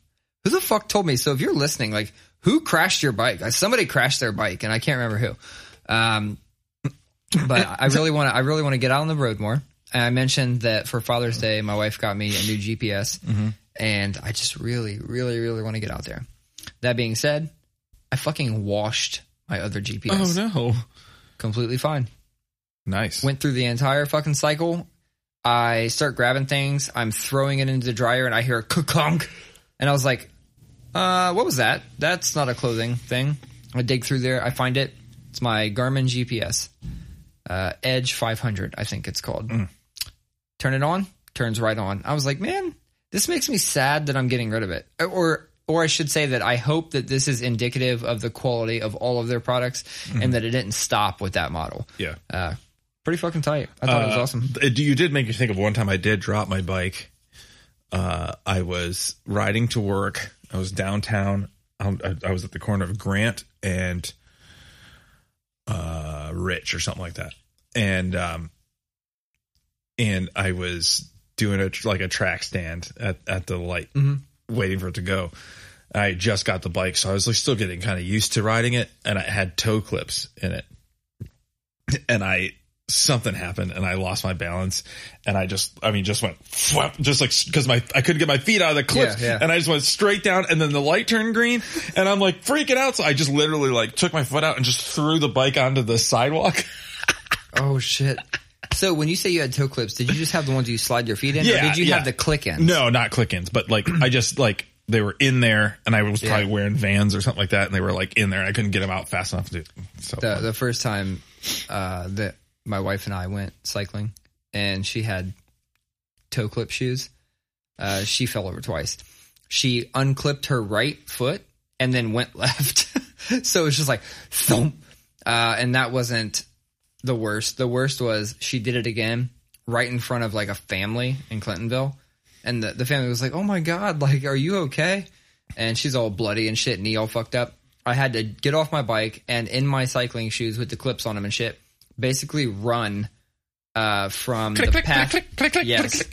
"Who the fuck told me?" So if you're listening, like, who crashed your bike? Somebody crashed their bike, and I can't remember who. Um, but I really want to. I really want to get out on the road more. And I mentioned that for Father's Day, my wife got me a new GPS, and I just really, really, really want to get out there. That being said, I fucking washed my other GPS. oh no, Completely fine. nice. Went through the entire fucking cycle. I start grabbing things. I'm throwing it into the dryer, and I hear a conk, and I was like, "Uh, what was that? That's not a clothing thing." I dig through there. I find it. It's my Garmin GPS, uh, Edge 500, I think it's called. Turn it on, turns right on. I was like, man, this makes me sad that I'm getting rid of it, or or I should say that I hope that this is indicative of the quality of all of their products, and that it didn't stop with that model. yeah. Uh, pretty fucking tight. I thought it was Uh, awesome. You did make me think of one time I did drop my bike. Uh, I was riding to work. I was downtown I, I was at the corner of Grant and uh, Rich or something like that, and um, and I was doing a like a track stand at at the light, waiting for it to go. I just got the bike, so I was like still getting kind of used to riding it, and I had toe clips in it, and I something happened and I lost my balance and I just I mean just went just like because my I couldn't get my feet out of the clips Yeah, yeah. and I just went straight down and then the light turned green and I'm like freaking out so I just literally like took my foot out and just threw the bike onto the sidewalk. Oh shit. So when you say you had toe clips, did you just have the ones you slide your feet in, or Yeah, did you yeah. have the click ins? no, not click-ins, but like I just like they were in there and I was probably Yeah. wearing Vans or something like that and they were like in there and I couldn't get them out fast enough to so The the first time uh, that my wife and I went cycling, and she had toe clip shoes, uh, she fell over twice. She unclipped her right foot and then went left. so it was just like thump. Uh, and that wasn't the worst. The worst was she did it again right in front of like a family in Clintonville. And the, the family was like, Oh my God, like, are you okay? And she's all bloody and shit, knee all fucked up. I had to get off my bike and in my cycling shoes with the clips on them and shit, basically run uh, from the path. yes,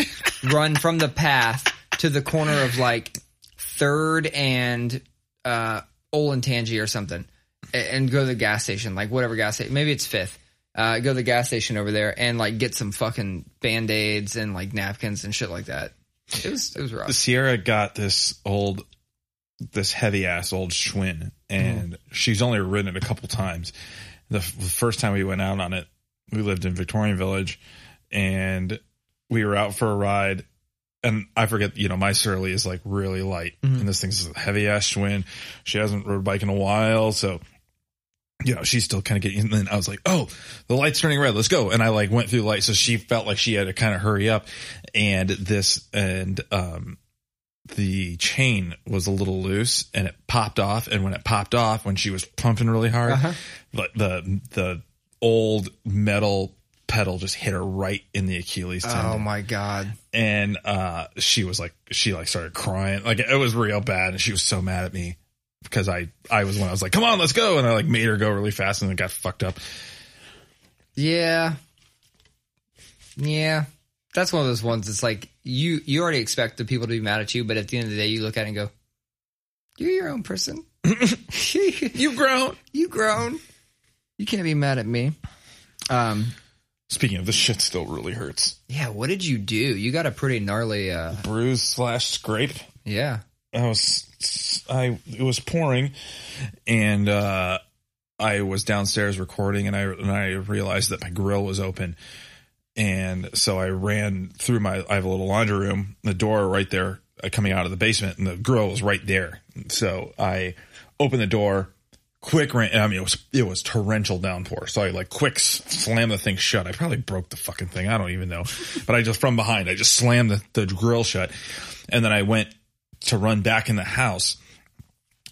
run from the path to the corner of like third and uh, Olentangy or something, and go to the gas station, like whatever gas station. Maybe it's fifth. Uh, go to the gas station over there and like get some fucking band aids and like napkins and shit like that. It was it was rough. Sierra got this old, this heavy ass old Schwinn, and she's only ridden it a couple times. The, f- the first time we went out on it, we lived in Victorian Village, and we were out for a ride. And I forget, you know, my Surly is like really light, and this thing's a heavy ass Schwinn. She hasn't rode a bike in a while, so you know, she's still kind of getting, and then I was like, oh, the light's turning red. Let's go. And I like went through the light. So she felt like she had to kind of hurry up. And this, and, um, the chain was a little loose and it popped off. And when it popped off, when she was pumping really hard, Uh-huh. the, the, the old metal pedal just hit her right in the Achilles tendon Oh my god. and uh she was like she like started crying like it was real bad and she was so mad at me because i i was when i was like come on let's go and i like made her go really fast and it got fucked up Yeah. Yeah. That's one of those ones it's like you you already expect the people to be mad at you, but at the end of the day you look at it and go, You're your own person. you've grown You've grown. You can't be mad at me. Um speaking of this shit still really hurts yeah, what did you do? You got a pretty gnarly uh bruise slash scrape yeah. i was i it was pouring and uh i was downstairs recording and i and i realized that my grill was open and so i ran through my i have a little laundry room the door right there uh, coming out of the basement and the grill was right there. So i opened the door quick ran i mean it was it was torrential downpour. So i like quick slammed the thing shut. I probably broke the fucking thing. I don't even know. But i just from behind i just slammed the, the grill shut. And then i went to run back in the house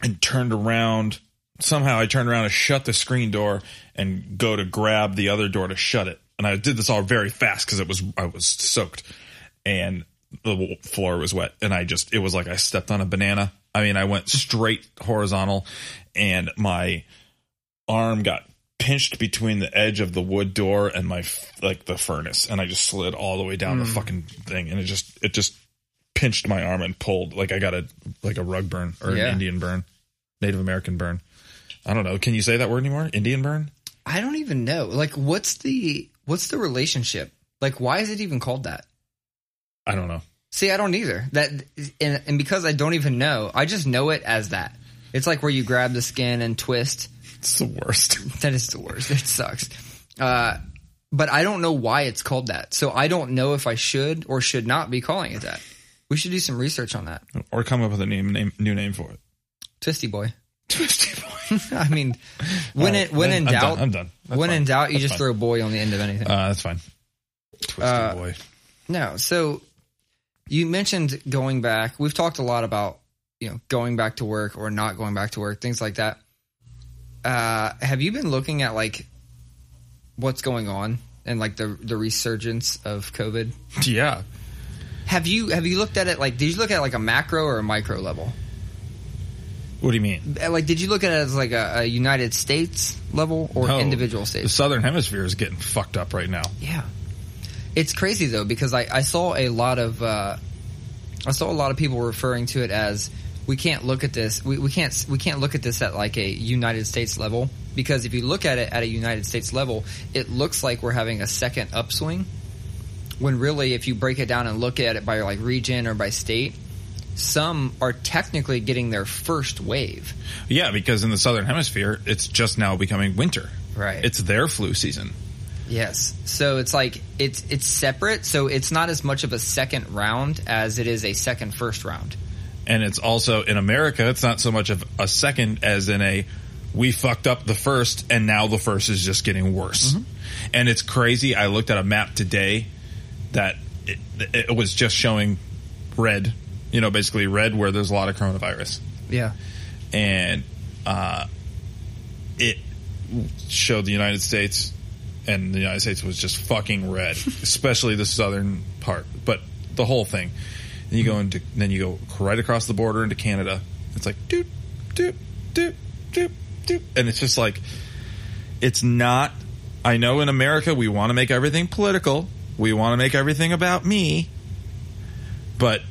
and turned around. Somehow I turned around and shut the screen door and go to grab the other door to shut it. And I did this all very fast because it was, I was soaked and the floor was wet. And I just, it was like I stepped on a banana. I mean, I went straight horizontal and my arm got pinched between the edge of the wood door and my, like the furnace. And I just slid all the way down the hmm. fucking thing. And it just, it just pinched my arm and pulled like I got a, like a rug burn or Yeah. an Indian burn. Native American burn. I don't know. Can you say that word anymore? Indian burn? I don't even know. Like what's the what's the relationship? Like why is it even called that? I don't know. See, I don't either. That and, and because I don't even know, I just know it as that. It's like where you grab the skin and twist. It's the worst. That is the worst. It sucks. Uh, but I don't know why it's called that. So I don't know if I should or should not be calling it that. We should do some research on that. or come up with a name, name new name for it. Twisty boy. Twisty boy. I mean, when it when in I'm doubt, done. I'm done. That's when fine. in doubt, you That's just fine. throw a boy on the end of anything. Uh, that's fine. Twisty Uh, boy. No. So you mentioned going back. We've talked a lot about, you know, going back to work or not going back to work, things like that. Uh, have you been looking at like what's going on and like the the resurgence of COVID? Yeah. Have you have you looked at it like did you look at like a macro or a micro level? What do you mean? Uh, Like, did you look at it as like a, a United States level or No. individual states? The southern hemisphere is getting fucked up right now. Yeah, it's crazy though because I, I saw a lot of uh, I saw a lot of people referring to it as we can't look at this we, we can't we can't look at this at like a United States level because if you look at it at a United States level, it looks like we're having a second upswing. When really, if you break it down and look at it by like region or by state, some are technically getting their first wave. Yeah, because in the southern hemisphere, it's just now becoming winter. Right. It's their flu season. Yes. So it's like it's it's separate. So it's not as much of a second round as it is a second first round. And it's also in America, it's not so much of a second as in a we fucked up the first and now the first is just getting worse. Mm-hmm. And it's crazy. I looked at a map today that it, it was just showing red, you know, basically red where there's a lot of coronavirus. Yeah. and uh, it showed the United States, and the United States was just fucking red, especially the southern part, but the whole thing. Then you go into, then you go right across the border into Canada. It's like doop, doop, doop, doop, doop, and it's just like it's not. I know in America we want to make everything political. We want to make everything about me, but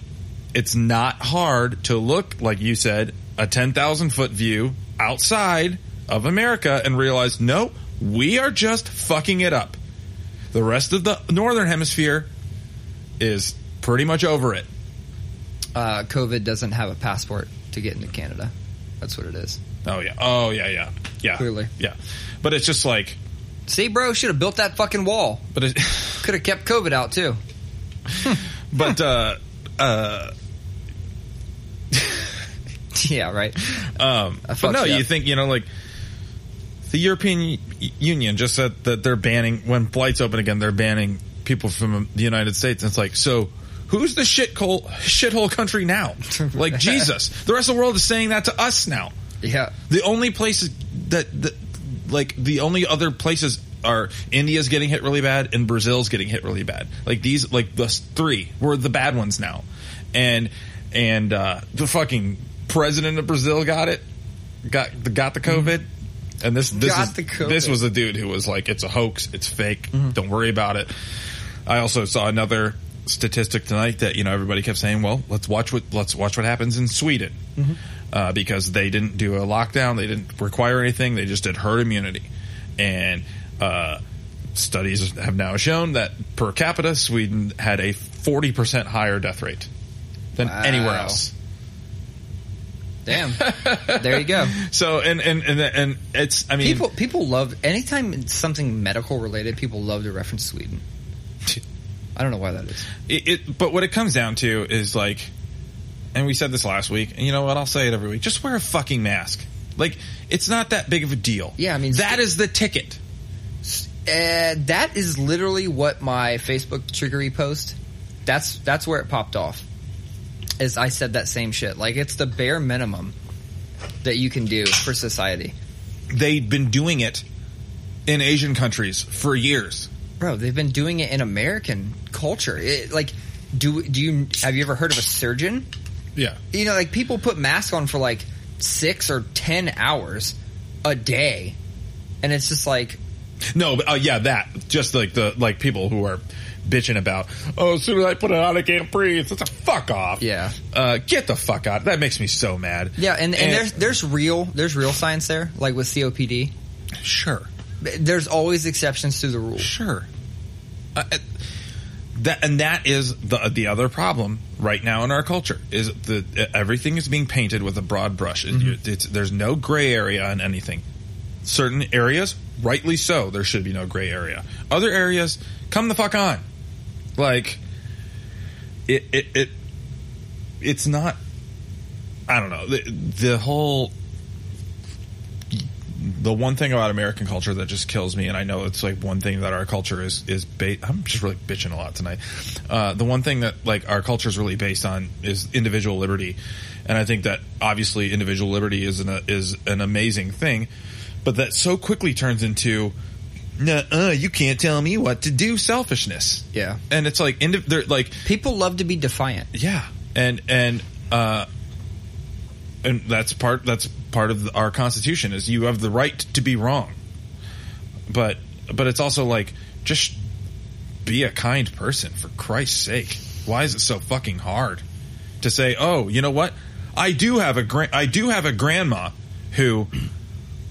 it's not hard to look, like you said, a 10,000 foot view outside of America and realize, no, we are just fucking it up. The rest of the northern hemisphere is pretty much over it. Uh, COVID doesn't have a passport to get into Canada. That's what it is. Oh yeah. Oh yeah. Yeah. Yeah. Clearly. Yeah. But it's just like, See, bro, should have built that fucking wall. but it, Could have kept COVID out too. but uh, uh, yeah, right. Um, but no, you you think you know, like the European Union just said that they're banning when flights open again. They're banning people from the United States. And it's like, so who's the shithole shithole country now? Like Jesus, the rest of the world is saying that to us now. Yeah. The only places that, that like the only other places are India's getting hit really bad and Brazil's getting hit really bad. Like these, like the three were the bad ones now, and and uh, the fucking president of Brazil got it, got got the COVID. And this this Got is this was a dude who was like, "It's a hoax. It's fake. Don't worry about it." I also saw another statistic tonight that you know everybody kept saying, "Well, let's watch what let's watch what happens in Sweden," uh, because they didn't do a lockdown, they didn't require anything, they just did herd immunity, and uh, studies have now shown that per capita, Sweden had a forty percent higher death rate than Wow. anywhere else. Damn. there you go. So, and and and, and it's, I mean, People people love anytime something medical related. People love to reference Sweden. I don't know why that is. it, it but what it comes down to is like and we said this last week and you know what i'll say it every week just wear a fucking mask like it's not that big of a deal Yeah, I mean- that is the ticket Uh, that is literally what my Facebook triggery post. That's that's where it popped off. Is I said that same shit. Like it's the bare minimum that you can do for society, they've been doing it in asian countries for years bro. They've been doing it in American culture. It, like, do do you have you ever heard of a surgeon? yeah You know, like people put masks on for like six or ten hours a day, and it's just like no but, uh, yeah that just like the like people who are bitching about oh as soon as i put it on i can't breathe it's a fuck off Yeah. uh get the fuck out that makes me so mad yeah, and, and there's there's real there's real science there, like with COPD. sure There's always exceptions to the rule. Sure. Uh, uh, that and that is the the other problem right now in our culture is the uh, everything is being painted with a broad brush. Mm-hmm. it's, there's no gray area in anything. Certain areas, rightly so, there should be no gray area. Other areas, come the fuck on. Like it it, it it's not. I don't know the the whole the one thing about American culture that just kills me, and I know it's like one thing that our culture is is based. I'm just really bitching a lot tonight. Uh, the one thing that like our culture is really based on is individual liberty, and I think that obviously individual liberty is an is an amazing thing, but that so quickly turns into. Uh, you can't tell me what to do. Selfishness, Yeah. and it's like, indi- they're like, People love to be defiant. yeah, and and uh, and that's part that's part of our constitution is you have the right to be wrong. But but it's also like just be a kind person for Christ's sake. Why is it so fucking hard to say, "Oh, you know what? I do have a gra- I do have a grandma who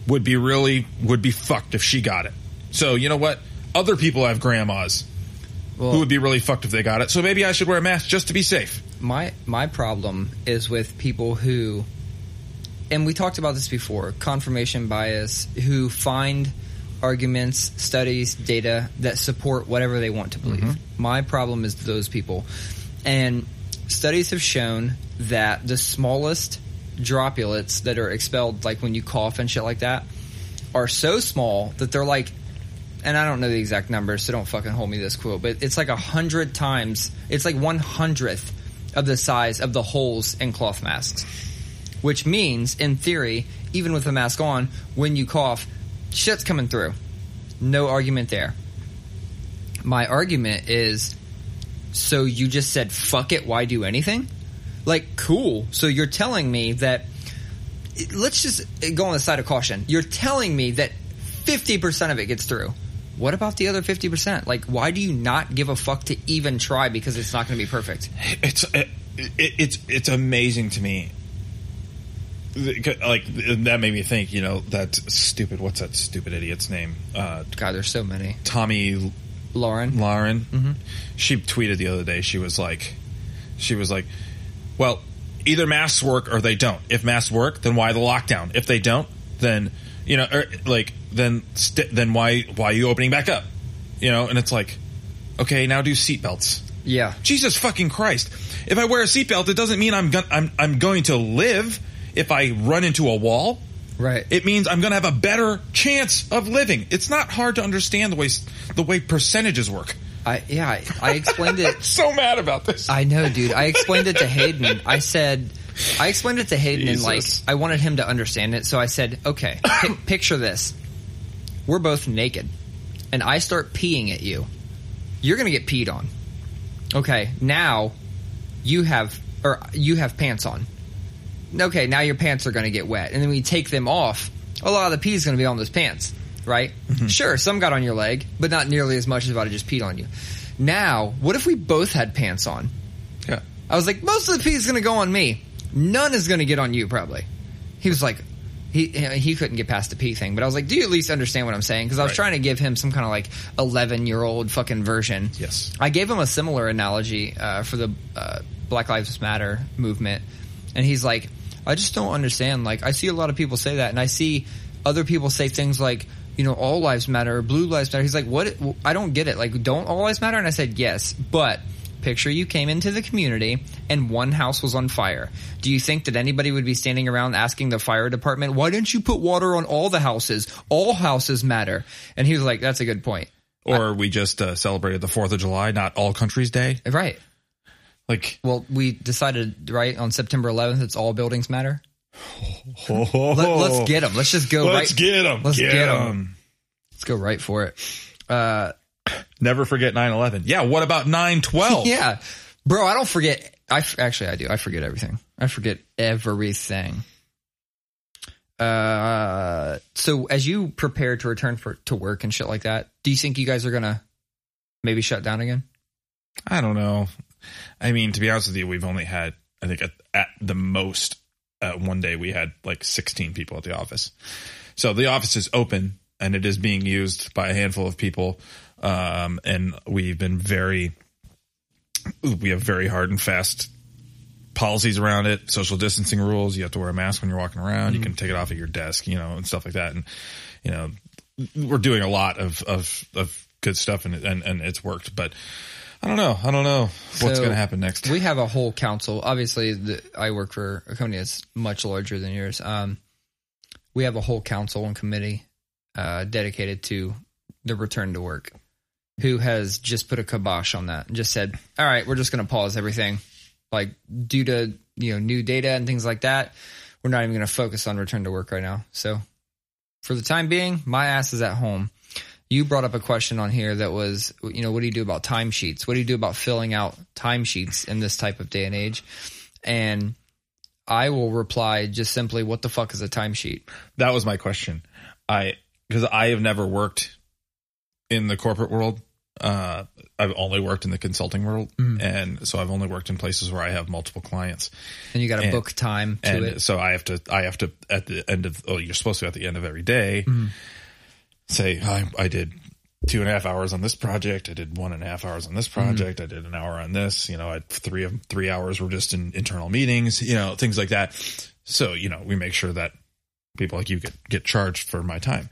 would be really would be fucked if she got it." So, you know what? Other people have grandmas Well, who would be really fucked if they got it. So maybe I should wear a mask just to be safe. my my problem is with people who and we talked about this before confirmation bias who find arguments studies data that support whatever they want to believe mm-hmm. my problem is those people and studies have shown that the smallest droplets that are expelled like when you cough and shit like that are so small that they're like and I don't know the exact numbers, so don't fucking hold me this quote, but it's like a hundred times, it's like one hundredth of the size of the holes in cloth masks. Which means, in theory, even with the mask on, when you cough, shit's coming through. No argument there. My argument is, so you just said, fuck it, why do anything? Like, cool. So you're telling me that, let's just go on the side of caution. You're telling me that 50% of it gets through. What about the other 50%? Like, why do you not give a fuck to even try because it's not going to be perfect? It's it, it, it's it's amazing to me. Like that made me think. You know that stupid. What's that stupid idiot's name? Uh, God, there's so many. Tomi Lahren? Lahren. Mm-hmm. She tweeted the other day. She was like, she was like, well, either masks work or they don't. If masks work, then why the lockdown? If they don't, then you know, or, like then st- then why why are you opening back up? You know, and it's like, okay, now do seatbelts. Yeah. Jesus fucking Christ! If I wear a seatbelt, it doesn't mean I'm go- I'm I'm going to live. If I run into a wall, Right. it means I'm going to have a better chance of living. It's not hard to understand the way the way percentages work. I, yeah, I, I explained it. So mad about this. I know, dude. I explained it to Hayden. I said, I explained it to Hayden and like, I wanted him to understand it. So I said, okay, pi- picture this. We're both naked and I start peeing at you. You're going to get peed on. Okay. Now you have, or you have pants on. Okay. Now your pants are going to get wet. And then we take them off, a lot of the pee is going to be on those pants, right? Mm-hmm. Sure. Some got on your leg, but not nearly as much as if I just peed on you. Now, what if we both had pants on? yeah. I was like, most of the pee is going to go on me. None is going to get on you, probably. He was like, he he couldn't get past the pee thing, but I was like, do you at least understand what I'm saying? Because I was Right. trying to give him some kind of like 11 year old fucking version. Yes. I gave him a similar analogy uh, for the uh, Black Lives Matter movement, and he's like, I just don't understand. Like, I see a lot of people say that, and I see other people say things like, you know, all lives matter, or blue lives matter. He's like, what? I don't get it. Like, don't all lives matter? And I said, yes, but picture you came into the community and one house was on fire. Do you think that anybody would be standing around asking the fire department, why didn't you put water on all the houses? All houses matter. And he was like, that's a good point. Or we just uh, celebrated the Fourth of July, not All Countries Day. Right. Like, Well, we decided right on September 11th. It's all buildings matter. oh, Let, us get them. Let's just go let's right. get them. let's get get 'em. them. let's go right for it. Uh, Never forget 9-11. Yeah. What about 9-12? yeah, bro. I don't forget. I actually I do. I forget everything. I forget everything. Uh, so as you prepare to return for to work and shit like that, do you think you guys are gonna maybe shut down again? I don't know. I mean, to be honest with you, we've only had, I think at, at the most, uh, one day we had like 16 people at the office. So the office is open and it is being used by a handful of people. Um, and we've been very, we have very hard and fast policies around it, social distancing rules. You have to wear a mask when you're walking around. You can take it off at your desk, you know, and stuff like that. And, you know, we're doing a lot of, of, of good stuff and, and, and it's worked, but I don't know. I don't know what's So, going to happen next. We have a whole council. Obviously, the, I work for a company that's much larger than yours. Um, we have a whole council and committee uh, dedicated to the return to work, who has just put a kibosh on that and just said, "All right, we're just going to pause everything, like due to you know new data and things like that. We're not even going to focus on return to work right now." So, for the time being, my ass is at home. You brought up a question on here that was, you know, what do you do about timesheets? What do you do about filling out timesheets in this type of day and age? And I will reply just simply, "What the fuck is a timesheet?" That was my question. I because I have never worked in the corporate world. Uh, I've only worked in the consulting world, and so I've only worked in places where I have multiple clients. And you got to book time to and it. so I have to I have to at the end of oh you're supposed to at the end of every day say I, I did two and a half hours on this project. I did one and a half hours on this project. I did an hour on this. You know I three of three hours were just in internal meetings you know things like that. So you know we make sure that people like you get get charged for my time.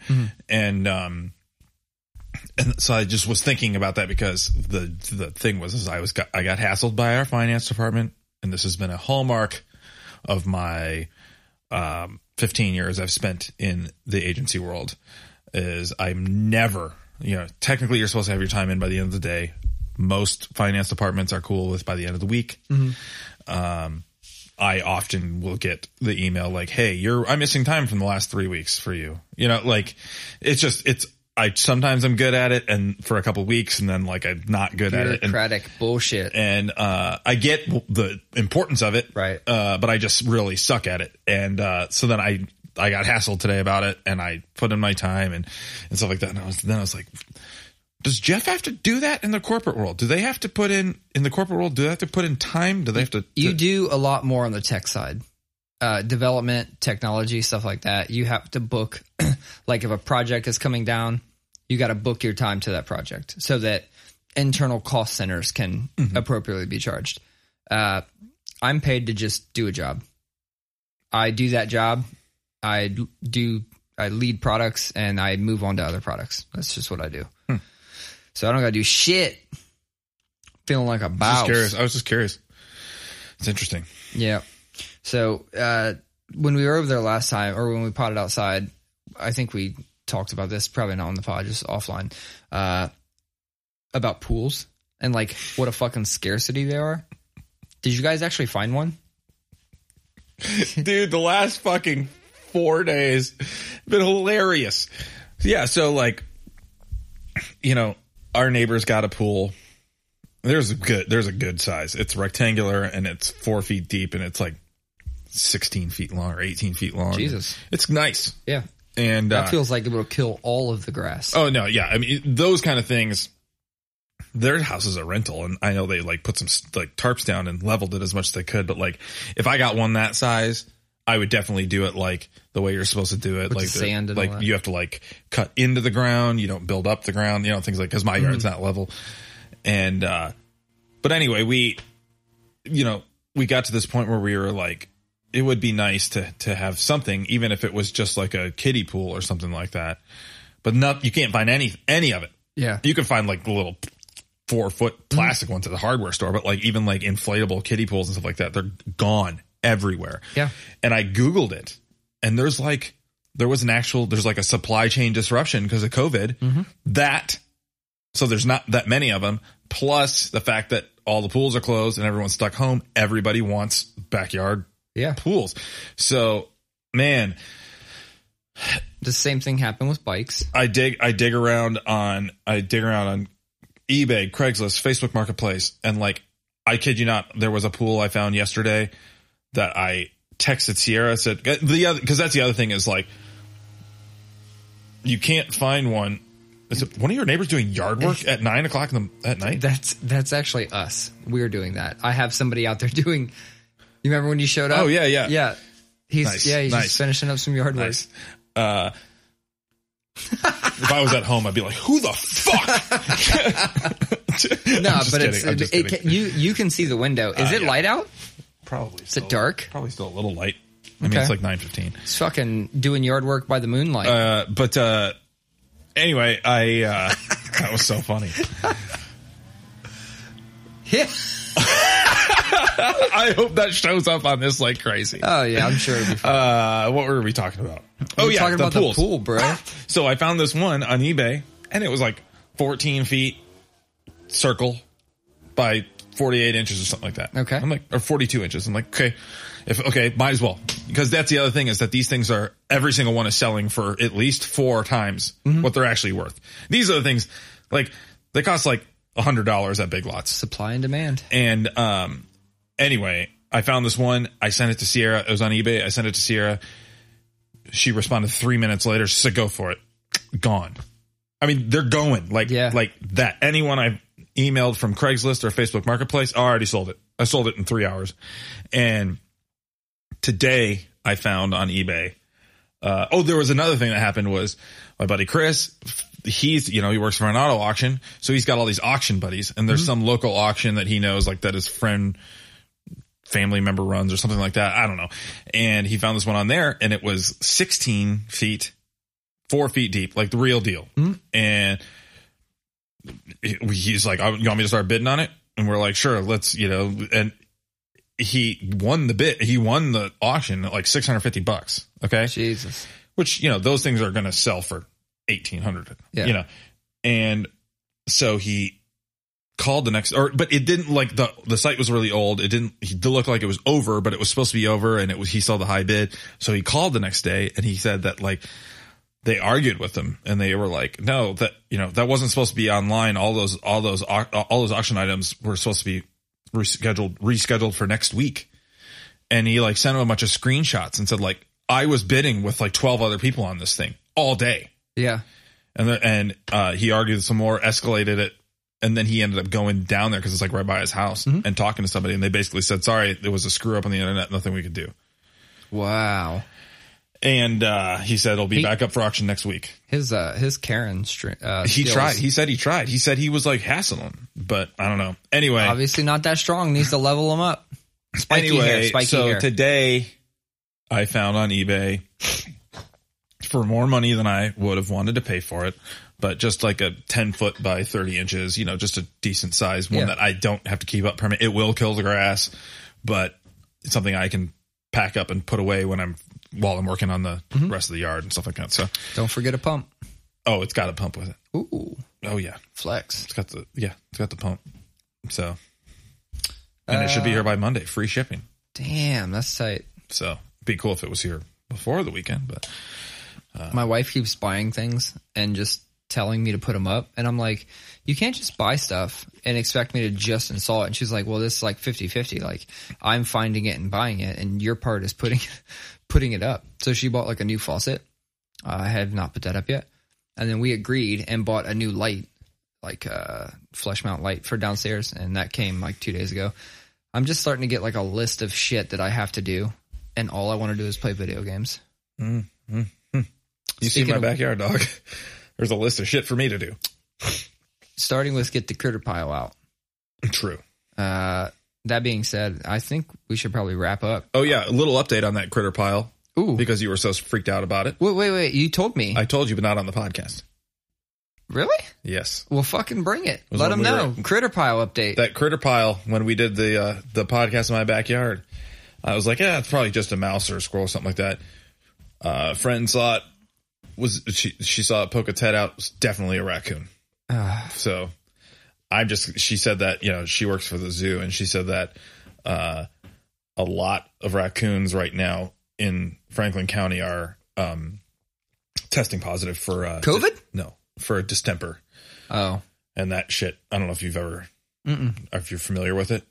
And um and so I just was thinking about that because the the thing was is I was got, I got hassled by our finance department and this has been a hallmark of my um 15 years I've spent in the agency world is I'm never you know technically you're supposed to have your time in by the end of the day. Most finance departments are cool with by the end of the week. Um I often will get the email like, "Hey, you're I'm missing time from the last 3 weeks for you." You know, like it's just it's I sometimes I'm good at it and for a couple weeks and then like I'm not good at it and Bureaucratic bullshit. and uh I get the importance of it. Right. Uh but I just really suck at it. And uh so then I I got hassled today about it and I put in my time and and stuff like that and I was then I was like does Jeff have to do that in the corporate world? Do they have to put in in the corporate world? Do they have to put in time? Do they have to? You to- do a lot more on the tech side. Uh, development, technology, stuff like that. You have to book, like if a project is coming down, you got to book your time to that project so that internal cost centers can appropriately be charged. Uh, I'm paid to just do a job. I do that job. I do, I lead products and I move on to other products. That's just what I do. So I don't got to do shit. Feeling like a boss. curious. I was just curious. It's interesting. Yeah. So uh, when we were over there last time, or when we potted outside, I think we talked about this. Probably not on the pod, just offline. Uh, about pools and like what a fucking scarcity they are. Did you guys actually find one? Dude, the last fucking four days been hilarious. Yeah, so like you know, our neighbor's got a pool. There's a good there's a good size. It's rectangular and it's four feet deep and it's like sixteen feet long or eighteen feet long. Jesus. It's nice. Yeah. And That uh, feels like it will kill all of the grass. Oh no, yeah. I mean, those kind of things. Their house is a rental, and I know they like put some like tarps down and leveled it as much as they could. But like, if I got one that size, I would definitely do it like the way you're supposed to do it, like the sand and like all that. you have to like cut into the ground. You don't build up the ground, you know, things like because my yard's Mm-hmm. not level. And uh but anyway, we, you know, we got to this point where we were like, it would be nice to to have something, even if it was just like a kiddie pool or something like that. But not, you can't find any any of it. Yeah. You can find like the little four foot plastic ones at the hardware store, but like even like inflatable kiddie pools and stuff like that, they're gone everywhere. Yeah. And I Googled it and there's like, there was an actual, there's like a supply chain disruption because of COVID mm-hmm. that, so there's not that many of them. Plus the fact that all the pools are closed and everyone's stuck home. Everybody wants backyard Yeah. pools. So man, The same thing happened with bikes. I dig I dig around on I dig around on eBay, Craigslist, Facebook Marketplace, and like I kid you not, there was a pool I found yesterday that I texted Sierra said the other because that's the other thing is like you can't find one. Is it one of your neighbors doing yard work at nine o'clock in the at night? That's that's actually us. We're doing that. I have somebody out there doing. You remember when you showed up? Oh, yeah, yeah. yeah. He's Nice, yeah he's nice. just finishing up some yard work. Nice. Uh, if I was at home, I'd be like, "Who the fuck?" No, I'm just but kidding. it's it, it can, you you can see the window. Is Uh, it yeah. light out? Probably. Is it dark? Probably still a little light. I mean, it's like nine fifteen. It's fucking doing yard work by the moonlight. Uh, but uh, anyway, I uh, that was so funny. yeah. I hope that shows up on this like crazy. Oh yeah, I'm sure it'll be fun. Uh, what were we talking about? Oh We're yeah, talking the about pools. the pool, bro. So I found this one on eBay, and it was like 14 feet circle by 48 inches or something like that. Okay. I'm like, or 42 inches. I'm like, okay, if okay, might as well because that's the other thing is that these things are every single one is selling for at least four times Mm-hmm. what they're actually worth. These are the things like they cost like a hundred dollars at Big Lots. Supply and demand. And um, anyway, I found this one. I sent it to Sierra. It was on eBay. I sent it to Sierra. She responded three minutes later. She said, "Go for it." Gone. I mean, they're going like Yeah. like that. Anyone I've emailed from Craigslist or Facebook Marketplace, I already sold it. I sold it in three hours. And today I found on eBay. Uh, oh, there was another thing that happened was my buddy Chris. He's you know he works for an auto auction, so he's got all these auction buddies, and there's some local auction that he knows like that his friend family member runs or something like that. I don't know. And he found this one on there and it was 16 feet, four feet deep, like the real deal. Hmm. And he's like, "Oh, you want me to start bidding on it? And we're like, sure, let's, you know, and he won the bid. He won the auction at like 650 bucks. Okay. Jesus. Which, you know, those things are going to sell for 1800, Yeah. you know, and so he called the next or but it didn't like the the site was really old. It didn't he like it was over but it was supposed to be over and it was he saw the high bid. So he called the next day and he said that like they argued with him and they were like no that you know that wasn't supposed to be online. All those all those all those auction items were supposed to be rescheduled rescheduled for next week. And he like sent him a bunch of screenshots and said like i was bidding with like 12 other people on this thing all day. Yeah. and the, and uh, he argued some more, escalated it, and then he ended up going down there because it's like right by his house and talking to somebody, and they basically said, "Sorry, there was a screw up on the internet, nothing we could do." Wow. And uh, he said it'll be He- back up for auction next week. His uh his Karen. Uh, He skills, tried. He said he tried. He said he was like hassling, but I don't know. Anyway, obviously not that strong. Needs to level him up. Spiky anyway, hair. Spiky so hair. today I found on eBay for more money than I would have wanted to pay for it, but just like a 10 foot by 30 inches, you know, just a decent size one Yeah. that I don't have to keep up permanent. It will kill the grass, but it's something I can pack up and put away when I'm while I'm working on the Mm-hmm. rest of the yard and stuff like that. So, Don't forget a pump. oh, it's got a pump with it. Ooh, Oh yeah. flex. It's got the, yeah, it's got the pump. So, and it should be here by Monday, free shipping. Damn, that's tight. So be cool if it was here before the weekend, but My wife keeps buying things and just telling me to put them up. And I'm like, you can't just buy stuff and expect me to just install it. And she's like, well, this is like 50 50. Like I'm finding it and buying it and your part is putting, putting it up. So she bought like a new faucet. I have not put that up yet. And then we agreed and bought a new light, like a flush mount light for downstairs. And that came like two days ago. I'm just starting to get like a list of shit that I have to do. And all I want to do is play video games. Mm, mm, hmm. you see Speaking my of- backyard dog. There's a list of shit for me to do. Starting with get the critter pile out. True. Uh, that being said, I think we should probably wrap up. Oh yeah, a little update on that critter pile Ooh, because you were so freaked out about it. wait, wait, wait! You told me, I told you, but not on the podcast. really? Yes, Well, fucking bring it. was Let them we know. were- critter pile update. that critter pile when we did the uh, the podcast in my backyard. I was like, yeah, it's probably just a mouse or a squirrel, or something like that. Uh, friend saw it was she she saw it poke its head out. It was definitely a raccoon. Ah. so I'm just she said that you know she works for the zoo and she said that uh, a lot of raccoons right now in Franklin County are um, testing positive for uh, COVID? di- no, for distemper oh, and that shit. I don't know if you've ever Mm-mm. if you're familiar with it.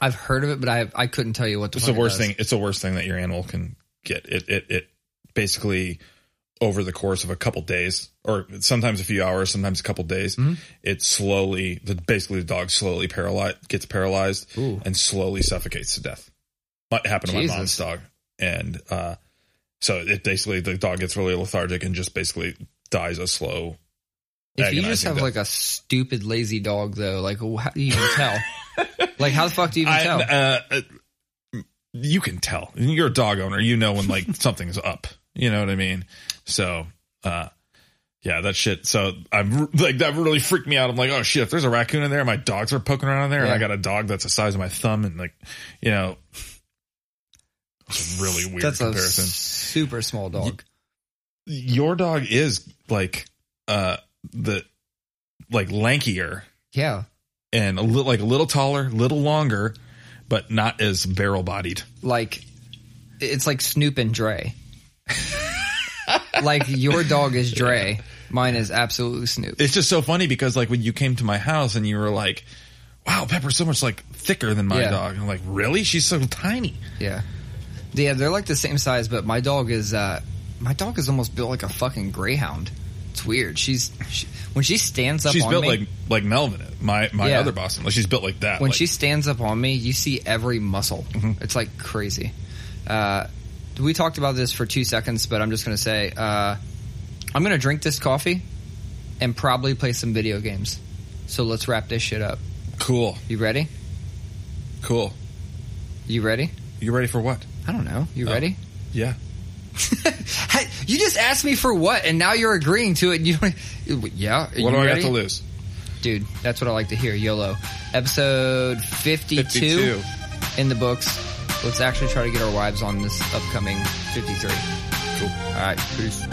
I've heard of it, but I I couldn't tell you what the It's the worst does. thing. It's the worst thing that your animal can get. It it it basically over the course of a couple days, or sometimes a few hours, sometimes a couple days, Mm-hmm. it slowly, the basically the dog slowly paralyzed, gets paralyzed, Ooh. and slowly suffocates to death. What happened to my mom's dog, and uh, so it basically the dog gets really lethargic and just basically dies a slow. If you just have death. like a stupid lazy dog, though, like how do you even tell? like how the fuck do you even I, tell? uh, uh, you can tell. You're a dog owner. You know when like something's up. You know what I mean? So, uh, yeah, that shit. So I'm like that really freaked me out. I'm like, oh shit, if there's a raccoon in there, my dogs are poking around in there, and I got a dog that's the size of my thumb, and like, you know, it's a really weird That's comparison. a super small dog. Your dog is like uh the like lankier Yeah, and a little like a little taller, little longer, but not as barrel bodied. like it's like Snoop and Dre. like your dog is Dre, mine is absolutely Snoop. it's just so funny because like when you came to my house and you were like, wow, Pepper's so much like thicker than my Yeah. dog. I'm like, really? She's so tiny. Yeah. Yeah, they're like the same size, but my dog is uh my dog is almost built like a fucking greyhound. It's weird. She's she, when she stands up She's on built me, like like Melvin, my my Yeah. other Boston. Like she's built like that. when like, she stands up on me, you see every muscle. Mm-hmm. It's like crazy. Uh we talked about this for 2 seconds, but I'm just going to say uh I'm going to drink this coffee and probably play some video games. So let's wrap this shit up. cool, You ready? cool. You ready? You ready for what? I don't know. You Oh. ready? Yeah. You just asked me for what, and now you're agreeing to it. And you don't. Yeah. What do I have to lose? Dude, that's what I like to hear. YOLO. Episode 52, 52. in the books. Let's actually try to get our wives on this upcoming 53. Cool. All right. Peace.